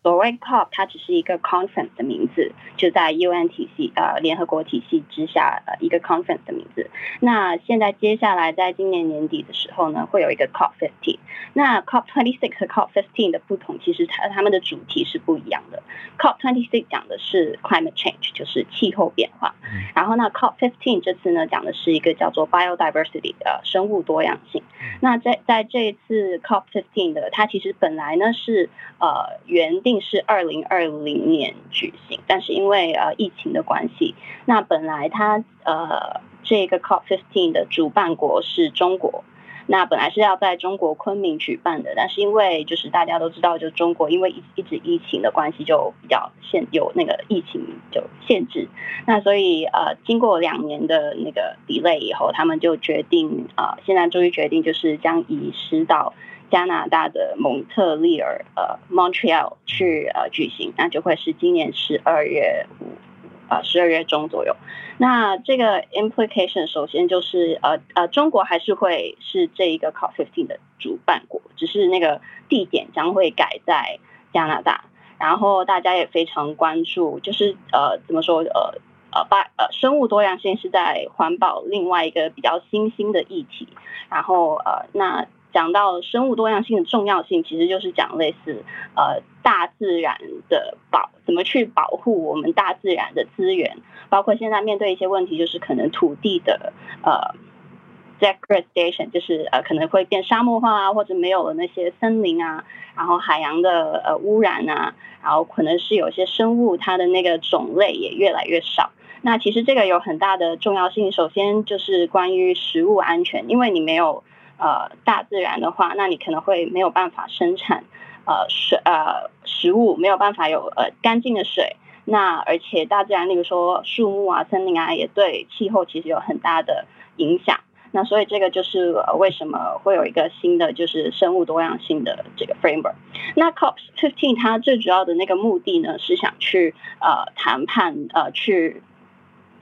所谓 COP，它只是一个 conference 的名字，就在 UN 体系呃联合国体系之下呃一个 conference 的名字。那现在接下来在今年年底的时候呢，会有一个 COP fifteen。那 COP twenty six 和 COP fifteen 的不同，其实它它们的主题是不一样的。COP twenty six 讲的是 climate change，就是气候变化。然后呢，COP fifteen 这次呢讲的是一个叫做 biodiversity 的生物多样性。那在在这一次 COP fifteen 的，它其实本来呢是呃原定。定是二零二零年举行，但是因为呃疫情的关系，那本来它呃这个 COP fifteen 的主办国是中国，那本来是要在中国昆明举办的，但是因为就是大家都知道，就中国因为一一直疫情的关系，就比较限有那个疫情就限制，那所以呃经过两年的那个 delay 以后，他们就决定啊现在终于决定就是将移师到。加拿大的蒙特利尔，呃，Montreal 去呃举行，那就会是今年十二月五，呃，十二月中左右。那这个 implication 首先就是呃呃，中国还是会是这一个 COP15 的主办国，只是那个地点将会改在加拿大。然后大家也非常关注，就是呃怎么说呃呃把呃生物多样性是在环保另外一个比较新兴的议题。然后呃那。讲到生物多样性的重要性，其实就是讲类似呃大自然的保怎么去保护我们大自然的资源，包括现在面对一些问题，就是可能土地的呃 degradation，就是呃可能会变沙漠化啊，或者没有了那些森林啊，然后海洋的呃污染啊，然后可能是有些生物它的那个种类也越来越少。那其实这个有很大的重要性，首先就是关于食物安全，因为你没有。呃，大自然的话，那你可能会没有办法生产，呃，水呃食物没有办法有呃干净的水。那而且大自然，例如说树木啊、森林啊，也对气候其实有很大的影响。那所以这个就是为什么会有一个新的就是生物多样性的这个 framework。那 COP fifteen 它最主要的那个目的呢，是想去呃谈判呃去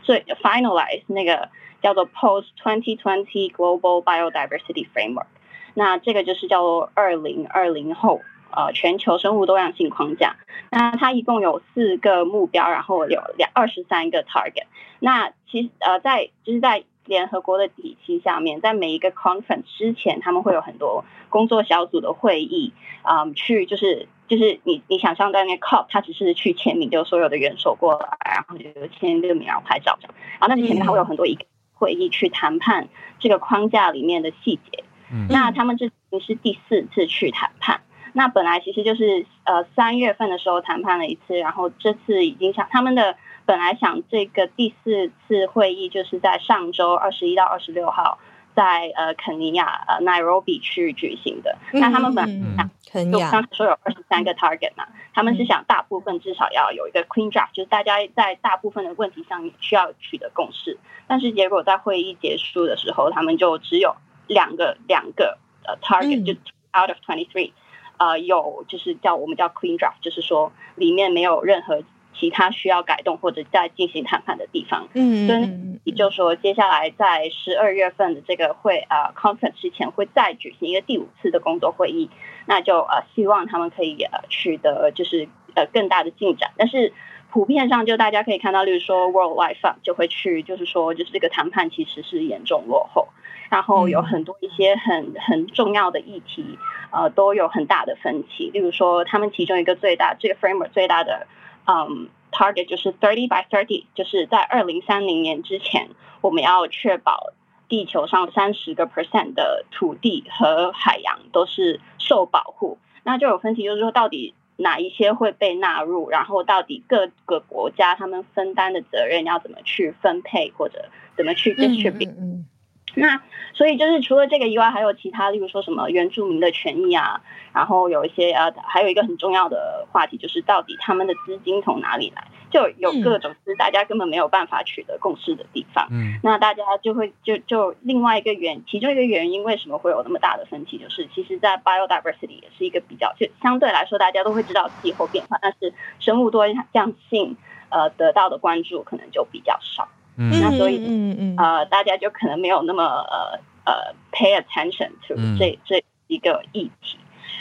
最 finalize 那个。叫做 Post Twenty Twenty Global Biodiversity Framework，那这个就是叫做二零二零后呃全球生物多样性框架。那它一共有四个目标，然后有两二十三个 target。那其实呃在就是在联合国的体系下面，在每一个 conference 之前，他们会有很多工作小组的会议，嗯，去就是就是你你想象在那 COP，他只是去签名，就所有的元首过来，然后就签个名，然后拍照这样。然后那前面它会有很多一个。会议去谈判这个框架里面的细节，那他们这已经是第四次去谈判。那本来其实就是呃三月份的时候谈判了一次，然后这次已经想他们的本来想这个第四次会议就是在上周二十一到二十六号。在呃肯尼亚呃 Nairobi 去举行的，那他们本来就刚才说有二十三个 target 嘛，他们是想大部分至少要有一个 clean draft，就是大家在大部分的问题上需要取得共识，但是结果在会议结束的时候，他们就只有两个两个呃 target，就 out of twenty three，呃有就是叫我们叫 clean draft，就是说里面没有任何。其他需要改动或者再进行谈判的地方，嗯，所以也就是说，接下来在十二月份的这个会啊 conference 之前会再举行一个第五次的工作会议，那就呃希望他们可以呃取得就是呃更大的进展。但是普遍上就大家可以看到，例如说 World Wide Fund 就会去，就是说就是这个谈判其实是严重落后，然后有很多一些很很重要的议题呃都有很大的分歧。例如说，他们其中一个最大这个 framework 最大的。嗯，target 就是 thirty by thirty，就是在二零三零年之前，我们要确保地球上三十个 percent 的土地和海洋都是受保护。那就有分歧，就是说到底哪一些会被纳入，然后到底各个国家他们分担的责任要怎么去分配，或者怎么去 distribute。那所以就是除了这个以外，还有其他，例如说什么原住民的权益啊，然后有一些呃，还有一个很重要的话题，就是到底他们的资金从哪里来，就有各种是大家根本没有办法取得共识的地方。嗯，那大家就会就就另外一个原其中一个原因，为什么会有那么大的分歧，就是其实，在 biodiversity 也是一个比较就相对来说大家都会知道气候变化，但是生物多样性呃得到的关注可能就比较少。那所以，嗯嗯呃，大家就可能没有那么呃呃 pay attention to 这这一个议题。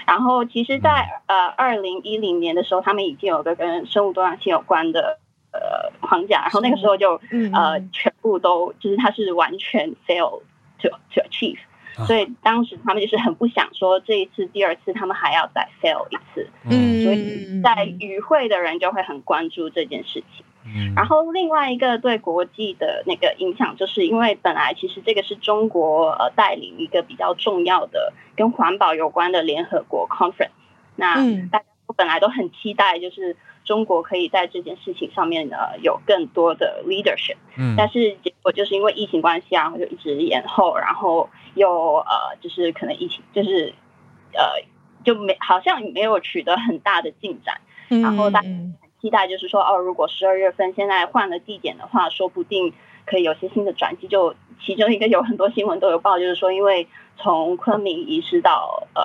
然后，其实，在呃二零一零年的时候，他们已经有个跟生物多样性有关的呃框架，然后那个时候就呃全部都就是它是完全 fail to to achieve，所以当时他们就是很不想说这一次第二次他们还要再 fail 一次，嗯，所以在与会的人就会很关注这件事情。然后另外一个对国际的那个影响，就是因为本来其实这个是中国呃带领一个比较重要的跟环保有关的联合国 conference，那大家都本来都很期待，就是中国可以在这件事情上面呢有更多的 leadership，嗯，但是结果就是因为疫情关系啊，就一直延后，然后又呃就是可能疫情就是呃就没好像没有取得很大的进展，然后大。期待就是说，哦，如果十二月份现在换了地点的话，说不定可以有些新的转机。就其中一个有很多新闻都有报，就是说，因为从昆明移师到呃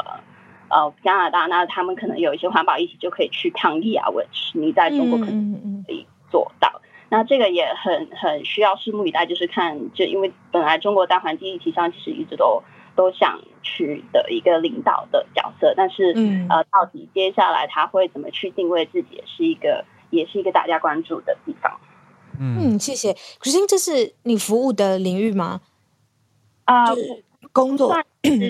呃加拿大，那他们可能有一些环保议题就可以去抗议啊。which 你在中国可能可以做到。那这个也很很需要拭目以待，就是看，就因为本来中国大环境议题上其实一直都。都想去的一个领导的角色，但是呃，到底接下来他会怎么去定位自己，也是一个也是一个大家关注的地方。嗯，谢谢。可是这是你服务的领域吗？啊，工作，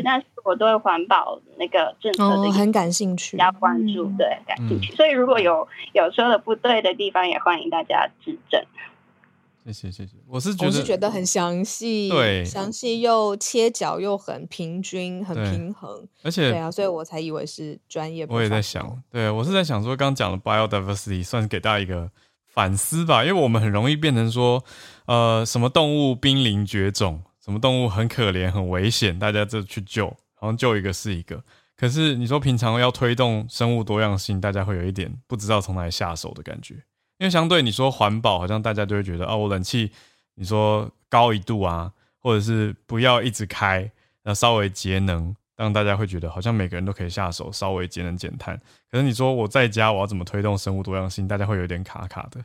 但是我对环保那个政策的很感兴趣，比较关注，对，感兴趣。所以如果有有说的不对的地方，也欢迎大家指正。谢谢谢谢，我是觉得我是觉得很详细，对，详细又切角又很平均，很平衡，而且对啊，所以我才以为是专业。我也在想，对我是在想说，刚讲的 biodiversity 算是给大家一个反思吧，因为我们很容易变成说，呃，什么动物濒临绝种，什么动物很可怜很危险，大家就去救，好像救一个是一个。可是你说平常要推动生物多样性，大家会有一点不知道从哪里下手的感觉。因为相对你说环保，好像大家就会觉得哦，我冷气你说高一度啊，或者是不要一直开，那稍微节能，让大家会觉得好像每个人都可以下手，稍微节能减碳。可是你说我在家我要怎么推动生物多样性，大家会有点卡卡的。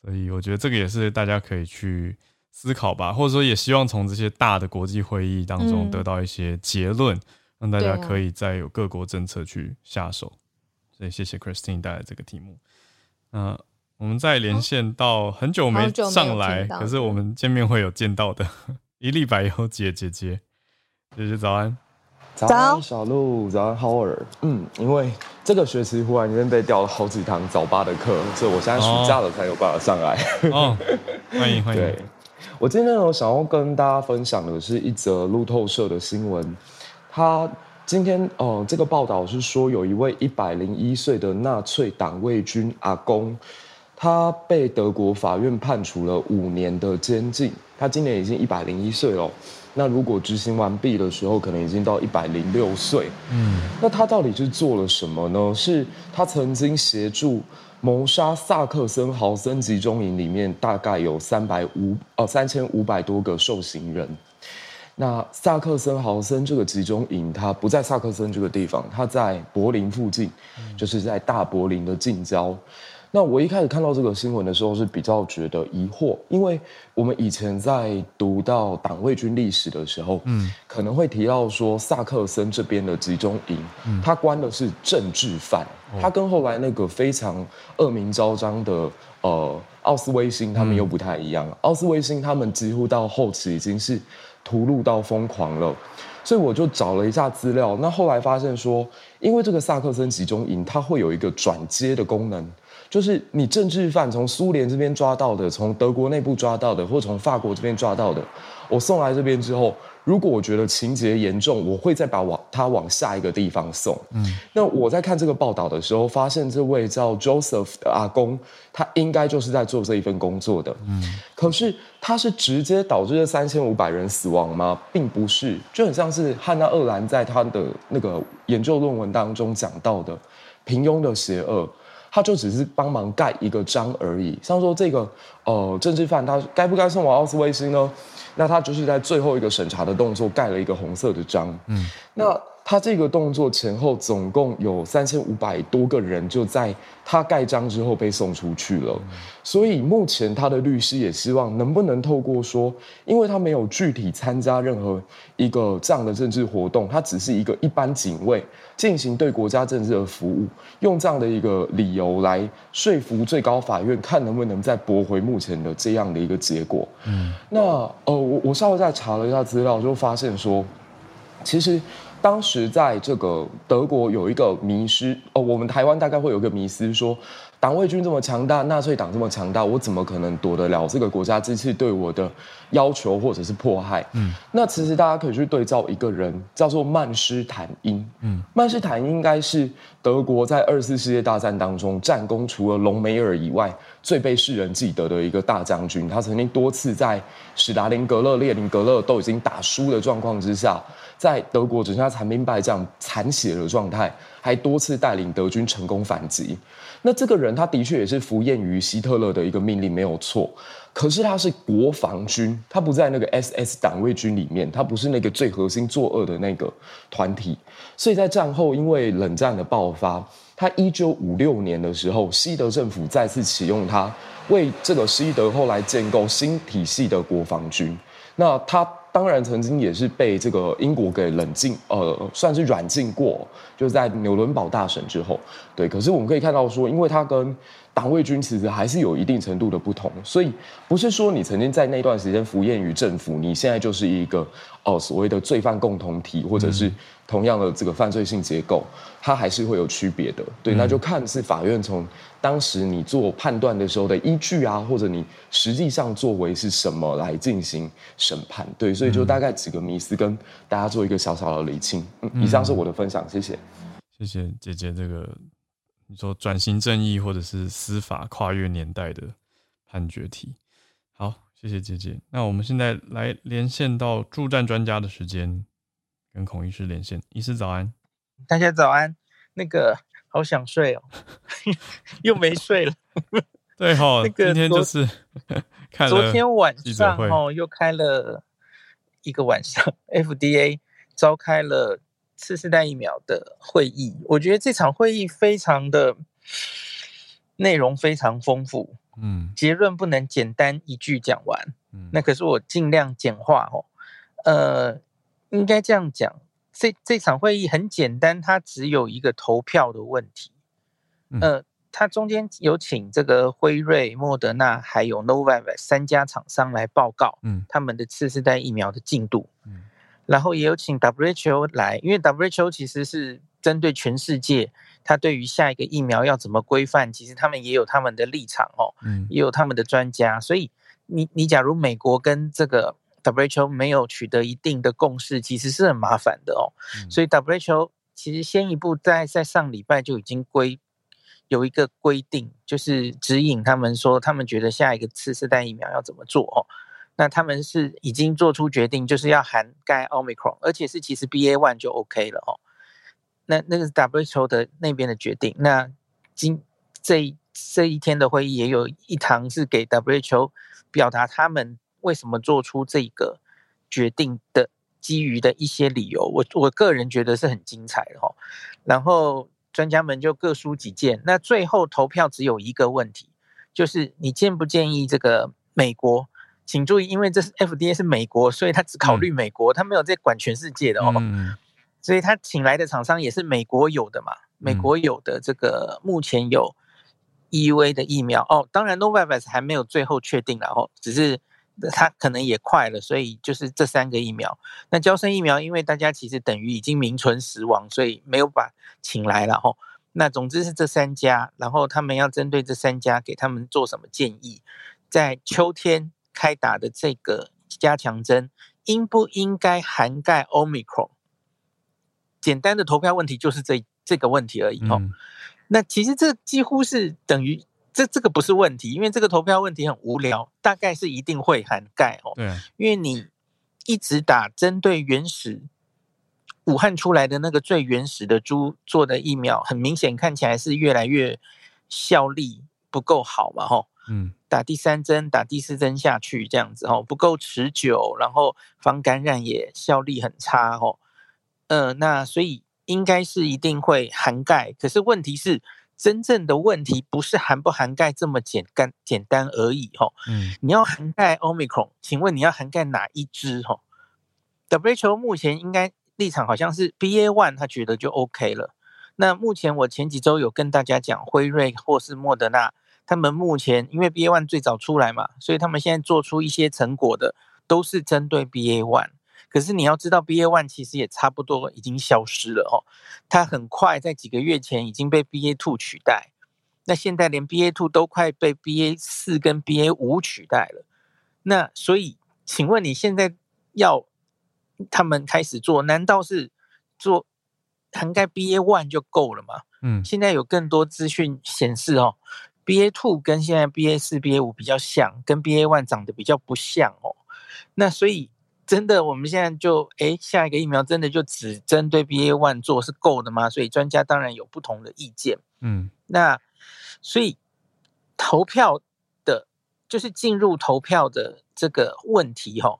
所以我觉得这个也是大家可以去思考吧，或者说也希望从这些大的国际会议当中得到一些结论，让大家可以再有各国政策去下手。所以谢谢 Christine 带来这个题目，那。我们再连线到很久没上来，可是我们见面会有见到的。[laughs] 一粒百优姐姐姐，姐姐早安，早安小鹿，早安 Howard，嗯，因为这个学期忽然间被调了好几堂早八的课，所以我现在暑假了才有办法上来。哦，[laughs] 欢迎欢迎。对，我今天呢想要跟大家分享的是一则路透社的新闻，他今天哦这个报道是说有一位一百零一岁的纳粹党卫军阿公。他被德国法院判处了五年的监禁。他今年已经一百零一岁了，那如果执行完毕的时候，可能已经到一百零六岁。嗯，那他到底是做了什么呢？是他曾经协助谋杀萨克森豪森集中营里面大概有三百五呃三千五百多个受刑人。那萨克森豪森这个集中营，它不在萨克森这个地方，它在柏林附近，就是在大柏林的近郊。那我一开始看到这个新闻的时候是比较觉得疑惑，因为我们以前在读到党卫军历史的时候，嗯，可能会提到说萨克森这边的集中营，嗯他关的是政治犯，他跟后来那个非常恶名昭彰的呃奥斯威辛他们又不太一样，奥斯威辛他们几乎到后期已经是屠戮到疯狂了，所以我就找了一下资料，那后来发现说，因为这个萨克森集中营它会有一个转接的功能。就是你政治犯从苏联这边抓到的，从德国内部抓到的，或从法国这边抓到的，我送来这边之后。如果我觉得情节严重，我会再把往他往下一个地方送。嗯，那我在看这个报道的时候，发现这位叫 Joseph 的阿公，他应该就是在做这一份工作的。嗯，可是他是直接导致这三千五百人死亡吗？并不是，就很像是汉娜·厄兰在他的那个研究论文当中讲到的平庸的邪恶，他就只是帮忙盖一个章而已。像说这个呃政治犯，他该不该送往奥斯威辛呢？那他就是在最后一个审查的动作盖了一个红色的章。嗯，那他这个动作前后总共有三千五百多个人就在他盖章之后被送出去了。所以目前他的律师也希望能不能透过说，因为他没有具体参加任何一个这样的政治活动，他只是一个一般警卫进行对国家政治的服务，用这样的一个理由来说服最高法院，看能不能再驳回目前的这样的一个结果。嗯，那呃。我我稍微再查了一下资料，就发现说，其实当时在这个德国有一个迷失哦，我们台湾大概会有一个迷思说。党卫军这么强大，纳粹党这么强大，我怎么可能躲得了这个国家机器对我的要求或者是迫害？嗯，那其实大家可以去对照一个人，叫做曼施坦因。嗯，曼施坦因应该是德国在二次世界大战当中战功除了隆美尔以外最被世人记得的一个大将军。他曾经多次在史达林格勒、列宁格勒都已经打输的状况之下，在德国只剩下残兵败将、残血的状态，还多次带领德军成功反击。那这个人他的确也是服验于希特勒的一个命令，没有错。可是他是国防军，他不在那个 SS 党卫军里面，他不是那个最核心作恶的那个团体。所以在战后，因为冷战的爆发，他一九五六年的时候，西德政府再次启用他，为这个西德后来建构新体系的国防军。那他。当然，曾经也是被这个英国给冷静，呃，算是软禁过，就是在纽伦堡大审之后，对。可是我们可以看到说，因为他跟党卫军其实还是有一定程度的不同，所以不是说你曾经在那段时间服验于政府，你现在就是一个哦所谓的罪犯共同体，或者是同样的这个犯罪性结构，它还是会有区别的。对，那就看是法院从。当时你做判断的时候的依据啊，或者你实际上作为是什么来进行审判？对，所以就大概几个迷思跟大家做一个小小的厘清。以上是我的分享，谢谢。谢谢姐姐，这个你说转型正义或者是司法跨越年代的判决题。好，谢谢姐姐。那我们现在来连线到助战专家的时间，跟孔医师连线。医师早安，大家早安。那个。好想睡哦，[laughs] 又没睡了。[laughs] 对哈，那个今天就是看昨天晚上哦，又开了一个晚上，[laughs] FDA 召开了次世代疫苗的会议。我觉得这场会议非常的内容非常丰富，嗯，结论不能简单一句讲完，嗯，那可是我尽量简化哦。呃，应该这样讲。这这场会议很简单，它只有一个投票的问题。呃，它中间有请这个辉瑞、莫德纳还有 Novavax 三家厂商来报告，嗯，他们的次世代疫苗的进度。嗯，然后也有请 WHO 来，因为 WHO 其实是针对全世界，它对于下一个疫苗要怎么规范，其实他们也有他们的立场哦，嗯，也有他们的专家。所以你你假如美国跟这个 WHO 没有取得一定的共识，其实是很麻烦的哦。所以 WHO 其实先一步在在上礼拜就已经规有一个规定，就是指引他们说，他们觉得下一个次世代疫苗要怎么做哦。那他们是已经做出决定，就是要涵盖 Omicron，而且是其实 BA one 就 OK 了哦。那那个是 WHO 的那边的决定。那今这这一天的会议也有一堂是给 WHO 表达他们。为什么做出这个决定的基于的一些理由，我我个人觉得是很精彩的哈。然后专家们就各抒己见，那最后投票只有一个问题，就是你建不建议这个美国？请注意，因为这是 FDA 是美国，所以他只考虑美国，他没有在管全世界的哦。所以他请来的厂商也是美国有的嘛，美国有的这个目前有 EUA 的疫苗哦。当然，Novavax 还没有最后确定然后只是。它可能也快了，所以就是这三个疫苗。那交生疫苗，因为大家其实等于已经名存实亡，所以没有把请来了哈。那总之是这三家，然后他们要针对这三家给他们做什么建议，在秋天开打的这个加强针应不应该涵盖 Omicron？简单的投票问题就是这这个问题而已哦。那其实这几乎是等于这这个不是问题，因为这个投票问题很无聊，大概是一定会涵盖哦。对，因为你一直打针对原始武汉出来的那个最原始的猪做的疫苗，很明显看起来是越来越效力不够好嘛，吼。嗯，打第三针、打第四针下去这样子吼，不够持久，然后防感染也效力很差吼。嗯，那所以应该是一定会涵盖，可是问题是，真正的问题不是涵不涵盖这么简单简单而已哦。嗯，你要涵盖 Omicron，请问你要涵盖哪一支哦？WHO 目前应该立场好像是 BA one，他觉得就 OK 了。那目前我前几周有跟大家讲，辉瑞或是莫德纳，他们目前因为 BA one 最早出来嘛，所以他们现在做出一些成果的，都是针对 BA one。可是你要知道，BA one 其实也差不多已经消失了哦，它很快在几个月前已经被 BA two 取代，那现在连 BA two 都快被 BA 四跟 BA 五取代了。那所以，请问你现在要他们开始做，难道是做涵盖 BA one 就够了吗？嗯，现在有更多资讯显示哦，BA two 跟现在 BA 四、BA 五比较像，跟 BA one 长得比较不像哦。那所以。真的，我们现在就哎，下一个疫苗真的就只针对 BA one 做是够的吗？所以专家当然有不同的意见。嗯，那所以投票的，就是进入投票的这个问题哈，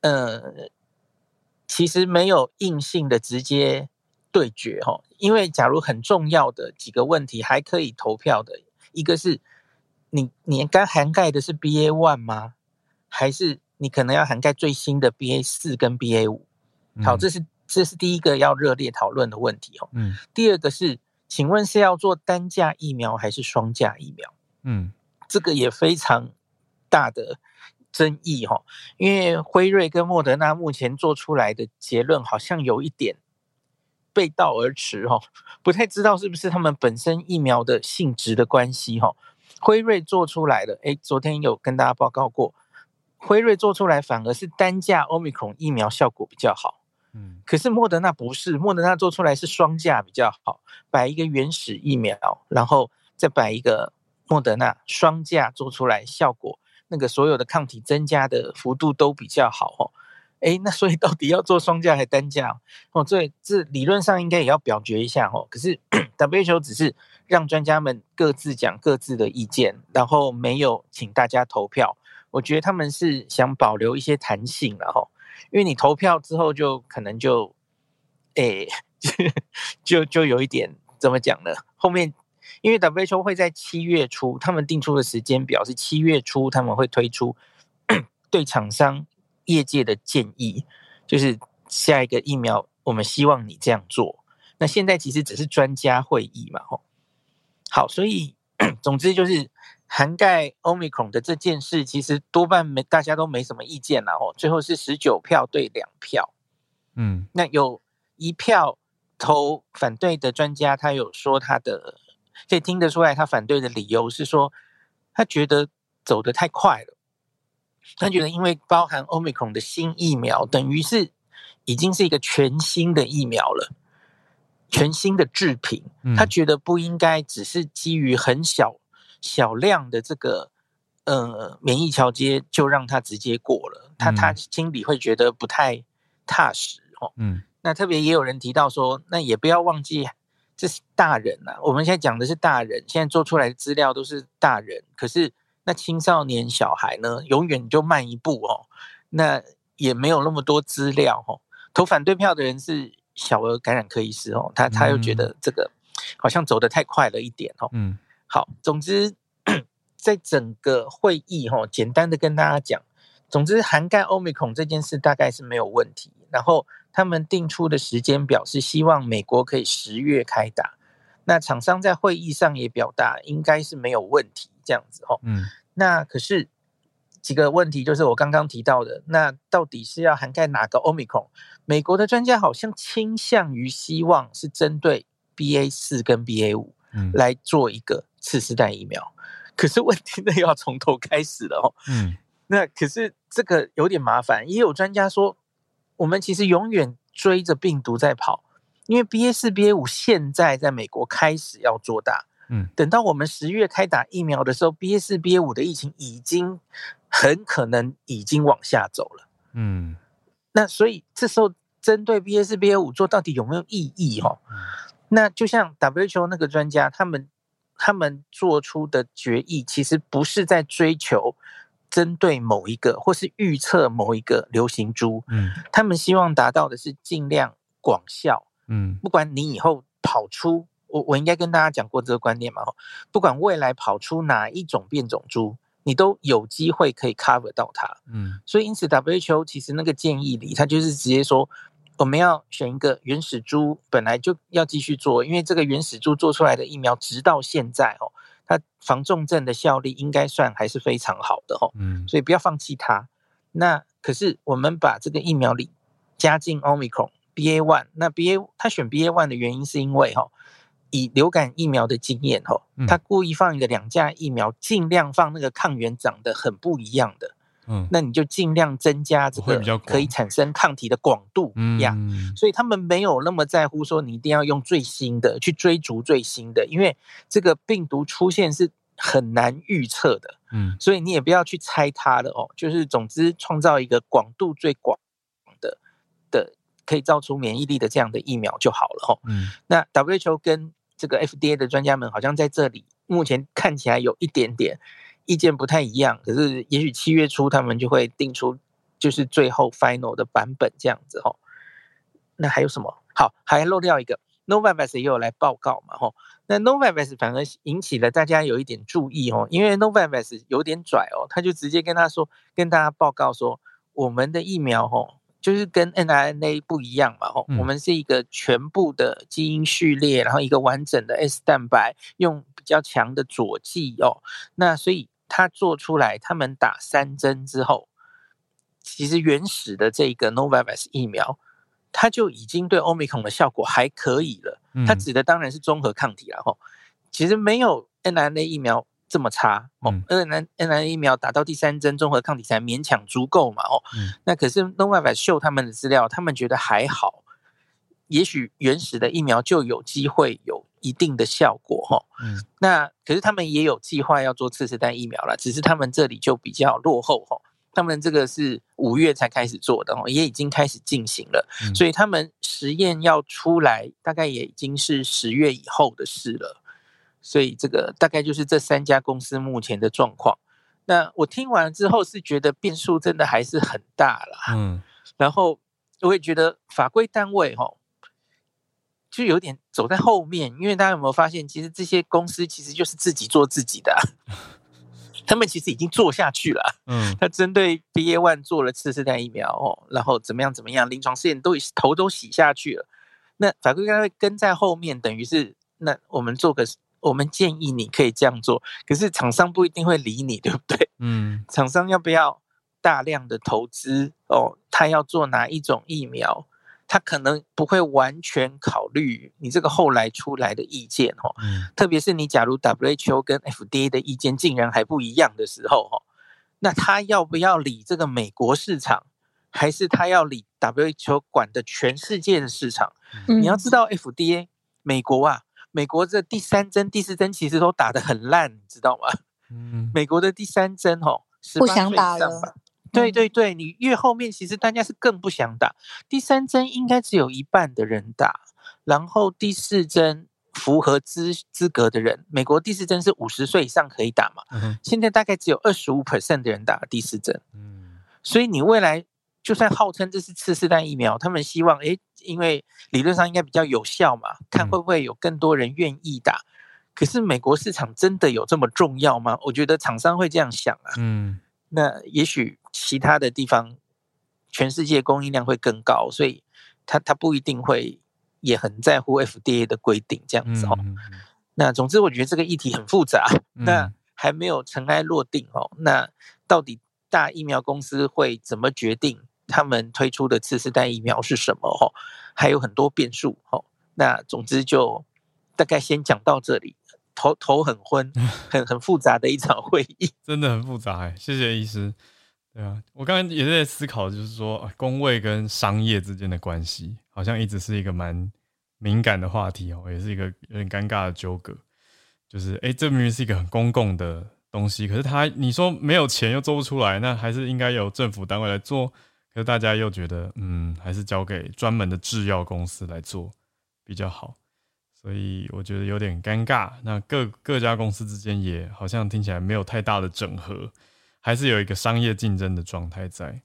呃，其实没有硬性的直接对决哈，因为假如很重要的几个问题还可以投票的，一个是你你该涵盖的是 BA one 吗？还是？你可能要涵盖最新的 BA 四跟 BA 五，好，这是这是第一个要热烈讨论的问题哦。嗯，第二个是，请问是要做单价疫苗还是双价疫苗？嗯，这个也非常大的争议哈，因为辉瑞跟莫德纳目前做出来的结论好像有一点背道而驰哈，不太知道是不是他们本身疫苗的性质的关系哈。辉瑞做出来的，哎，昨天有跟大家报告过。辉瑞做出来反而是单价 Omicron 疫苗效果比较好，嗯，可是莫德纳不是，莫德纳做出来是双价比较好，摆一个原始疫苗，然后再摆一个莫德纳双价做出来效果，那个所有的抗体增加的幅度都比较好哦，哎，那所以到底要做双价还单价哦？这这理论上应该也要表决一下哦，可是 [clears throat] WHO 只是让专家们各自讲各自的意见，然后没有请大家投票。我觉得他们是想保留一些弹性了哈，因为你投票之后就可能就，诶，就就有一点怎么讲呢？后面因为 WHO 会在七月初，他们定出的时间表是七月初，他们会推出对厂商业界的建议，就是下一个疫苗，我们希望你这样做。那现在其实只是专家会议嘛，吼。好，所以 [clears throat] 总之就是。涵盖 Omicron 的这件事，其实多半没大家都没什么意见了哦。最后是十九票对两票，嗯，那有一票投反对的专家，他有说他的可以听得出来，他反对的理由是说，他觉得走得太快了。他觉得因为包含 Omicron 的新疫苗，等于是已经是一个全新的疫苗了，全新的制品，他觉得不应该只是基于很小。小量的这个呃免疫桥接就让他直接过了，他他心里会觉得不太踏实哦。嗯，那特别也有人提到说，那也不要忘记这是大人呐。我们现在讲的是大人，现在做出来的资料都是大人，可是那青少年小孩呢，永远就慢一步哦。那也没有那么多资料哦。投反对票的人是小儿感染科医师哦，他他又觉得这个好像走得太快了一点哦。嗯。好，总之，在整个会议哈，简单的跟大家讲，总之涵盖欧美孔这件事大概是没有问题。然后他们定出的时间表是希望美国可以十月开打。那厂商在会议上也表达应该是没有问题这样子哦。嗯。那可是几个问题就是我刚刚提到的，那到底是要涵盖哪个欧米孔？美国的专家好像倾向于希望是针对 BA 四跟 BA 五来做一个次世代疫苗。可是问题呢，又要从头开始了哦。嗯，那可是这个有点麻烦。也有专家说，我们其实永远追着病毒在跑，因为 BA 四、BA 五现在在美国开始要做大。嗯，等到我们十月开打疫苗的时候，BA 四、BA 五的疫情已经很可能已经往下走了。嗯，那所以这时候针对 BA 四、BA 五做到底有没有意义？哦，那就像 WHO 那个专家他们。他们做出的决议其实不是在追求针对某一个，或是预测某一个流行株。嗯，他们希望达到的是尽量广效。嗯，不管你以后跑出，我我应该跟大家讲过这个观念嘛？不管未来跑出哪一种变种株，你都有机会可以 cover 到它。嗯，所以因此 WHO 其实那个建议里，他就是直接说。我们要选一个原始猪，本来就要继续做，因为这个原始猪做出来的疫苗，直到现在哦，它防重症的效力应该算还是非常好的哦，嗯，所以不要放弃它。那可是我们把这个疫苗里加进 Omicron BA one，那 BA 他选 BA one 的原因是因为哈，以流感疫苗的经验哈，他故意放一个两价疫苗，尽量放那个抗原长得很不一样的。嗯，那你就尽量增加这个可以产生抗体的广度呀。所以他们没有那么在乎说你一定要用最新的去追逐最新的，因为这个病毒出现是很难预测的。嗯，所以你也不要去猜它的哦。就是总之创造一个广度最广的的可以造出免疫力的这样的疫苗就好了哦。嗯，那 WHO 跟这个 FDA 的专家们好像在这里目前看起来有一点点。意见不太一样，可是也许七月初他们就会定出就是最后 final 的版本这样子哦。那还有什么？好，还漏掉一个 Novavax 也有来报告嘛吼。那 Novavax 反而引起了大家有一点注意哦，因为 Novavax 有点拽哦，他就直接跟他说，跟大家报告说，我们的疫苗吼就是跟 n r n a 不一样嘛吼，我们是一个全部的基因序列，然后一个完整的 S 蛋白，用比较强的佐剂哦，那所以。他做出来，他们打三针之后，其实原始的这个 Novavax 疫苗，它就已经对 Omicron 的效果还可以了。它指的当然是综合抗体了吼，其实没有 n r n a 疫苗这么差哦。n r n a 疫苗打到第三针综合抗体才勉强足够嘛哦。那可是 Novavax 秀他们的资料，他们觉得还好，也许原始的疫苗就有机会有。一定的效果哈，嗯，那可是他们也有计划要做次世代疫苗了，只是他们这里就比较落后哈，他们这个是五月才开始做的哦，也已经开始进行了，所以他们实验要出来，大概也已经是十月以后的事了，所以这个大概就是这三家公司目前的状况。那我听完之后是觉得变数真的还是很大了，嗯，然后我也觉得法规单位哈。就有点走在后面，因为大家有没有发现，其实这些公司其实就是自己做自己的，[laughs] 他们其实已经做下去了。嗯，他针对 BA one 做了次世代疫苗哦，然后怎么样怎么样，临床试验都头都洗下去了。那法规单位跟在后面，等于是那我们做个，我们建议你可以这样做，可是厂商不一定会理你，对不对？嗯，厂商要不要大量的投资哦？他要做哪一种疫苗？他可能不会完全考虑你这个后来出来的意见哦，特别是你假如 WHO 跟 FDA 的意见竟然还不一样的时候哦，那他要不要理这个美国市场，还是他要理 WHO 管的全世界的市场？你要知道 FDA 美国啊，美国这第三针、第四针其实都打得很烂，你知道吗？嗯，美国的第三针哦，不想打了。对对对，你越后面其实大家是更不想打。第三针应该只有一半的人打，然后第四针符合资资格的人，美国第四针是五十岁以上可以打嘛？现在大概只有二十五 percent 的人打了第四针。嗯，所以你未来就算号称这是次世代疫苗，他们希望哎，因为理论上应该比较有效嘛，看会不会有更多人愿意打。可是美国市场真的有这么重要吗？我觉得厂商会这样想啊。嗯。那也许其他的地方，全世界供应量会更高，所以他他不一定会也很在乎 [laughs] FDA 的规定这样子哦。那总之，我觉得这个议题很复杂，那还没有尘埃落定哦。那到底大疫苗公司会怎么决定他们推出的次世代疫苗是什么？哦，还有很多变数哦。那总之就大概先讲到这里，头头很昏，[laughs] 很很复杂的一场会议，[laughs] 真的很复杂哎。谢谢医师。对啊，我刚刚也在思考，就是说工位跟商业之间的关系，好像一直是一个蛮敏感的话题哦，也是一个有点尴尬的纠葛。就是哎，这明明是一个很公共的东西，可是他你说没有钱又做不出来，那还是应该由政府单位来做。可是大家又觉得，嗯，还是交给专门的制药公司来做比较好。所以我觉得有点尴尬。那各各家公司之间也好像听起来没有太大的整合。还是有一个商业竞争的状态在，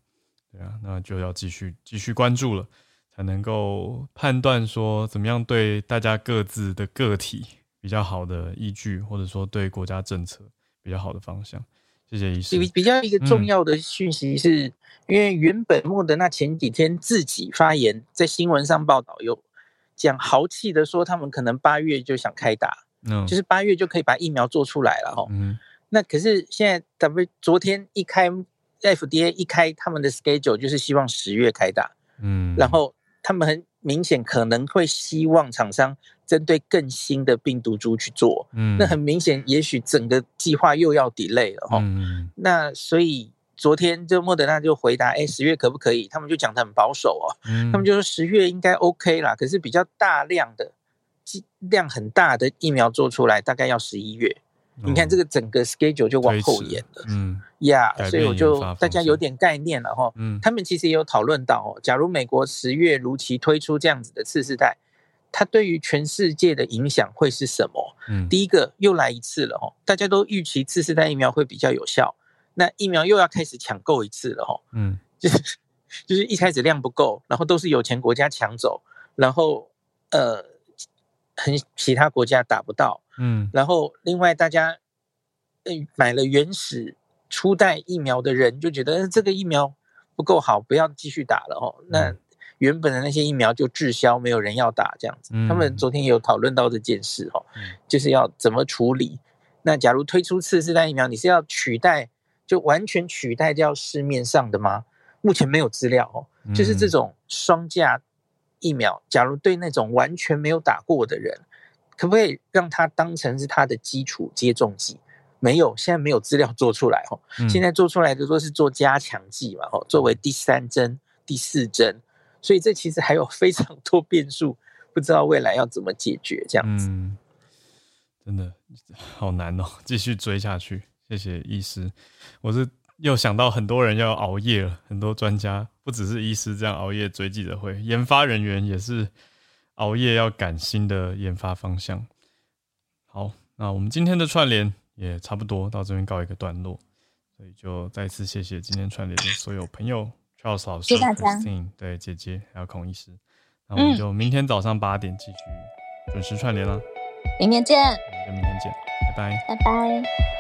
对啊，那就要继续继续关注了，才能够判断说怎么样对大家各自的个体比较好的依据，或者说对国家政策比较好的方向。谢谢医师。比比较一个重要的讯息是，因为原本莫德纳前几天自己发言，在新闻上报道有讲豪气的说，他们可能八月就想开打，嗯，就是八月就可以把疫苗做出来了哈，嗯。那可是现在 W 昨天一开 FDA 一开他们的 schedule 就是希望十月开打，嗯，然后他们很明显可能会希望厂商针对更新的病毒株去做，嗯，那很明显也许整个计划又要 delay 了哈，嗯，那所以昨天就莫德纳就回答，哎，十月可不可以？他们就讲的很保守哦，他们就说十月应该 OK 啦，可是比较大量的量很大的疫苗做出来大概要十一月。你看这个整个 schedule 就往后延了，嗯，呀，所以我就大家有点概念了哈。嗯，他们其实也有讨论到哦，假如美国十月如期推出这样子的次世代，它对于全世界的影响会是什么？嗯，第一个又来一次了哦，大家都预期次世代疫苗会比较有效，那疫苗又要开始抢购一次了哈。嗯，[laughs] 就是就是一开始量不够，然后都是有钱国家抢走，然后呃，很其他国家打不到。嗯，然后另外大家，呃买了原始初代疫苗的人就觉得这个疫苗不够好，不要继续打了哦。那原本的那些疫苗就滞销，没有人要打这样子。他们昨天有讨论到这件事哦，就是要怎么处理。那假如推出次世代疫苗，你是要取代就完全取代掉市面上的吗？目前没有资料哦，就是这种双价疫苗，假如对那种完全没有打过的人。可不可以让它当成是它的基础接种剂？没有，现在没有资料做出来哦。现在做出来的都是做加强剂嘛，哦，作为第三针、第四针，所以这其实还有非常多变数，不知道未来要怎么解决这样子。真的好难哦，继续追下去。谢谢医师，我是又想到很多人要熬夜了，很多专家不只是医师这样熬夜追记者会，研发人员也是。熬夜要赶新的研发方向。好，那我们今天的串联也差不多到这边告一个段落，所以就再次谢谢今天串联的所有朋友，Charles 老师、Christine 对姐姐还有孔医师。那我们就明天早上八点继续准时串联啦。明天见。就明天见，拜拜。拜拜。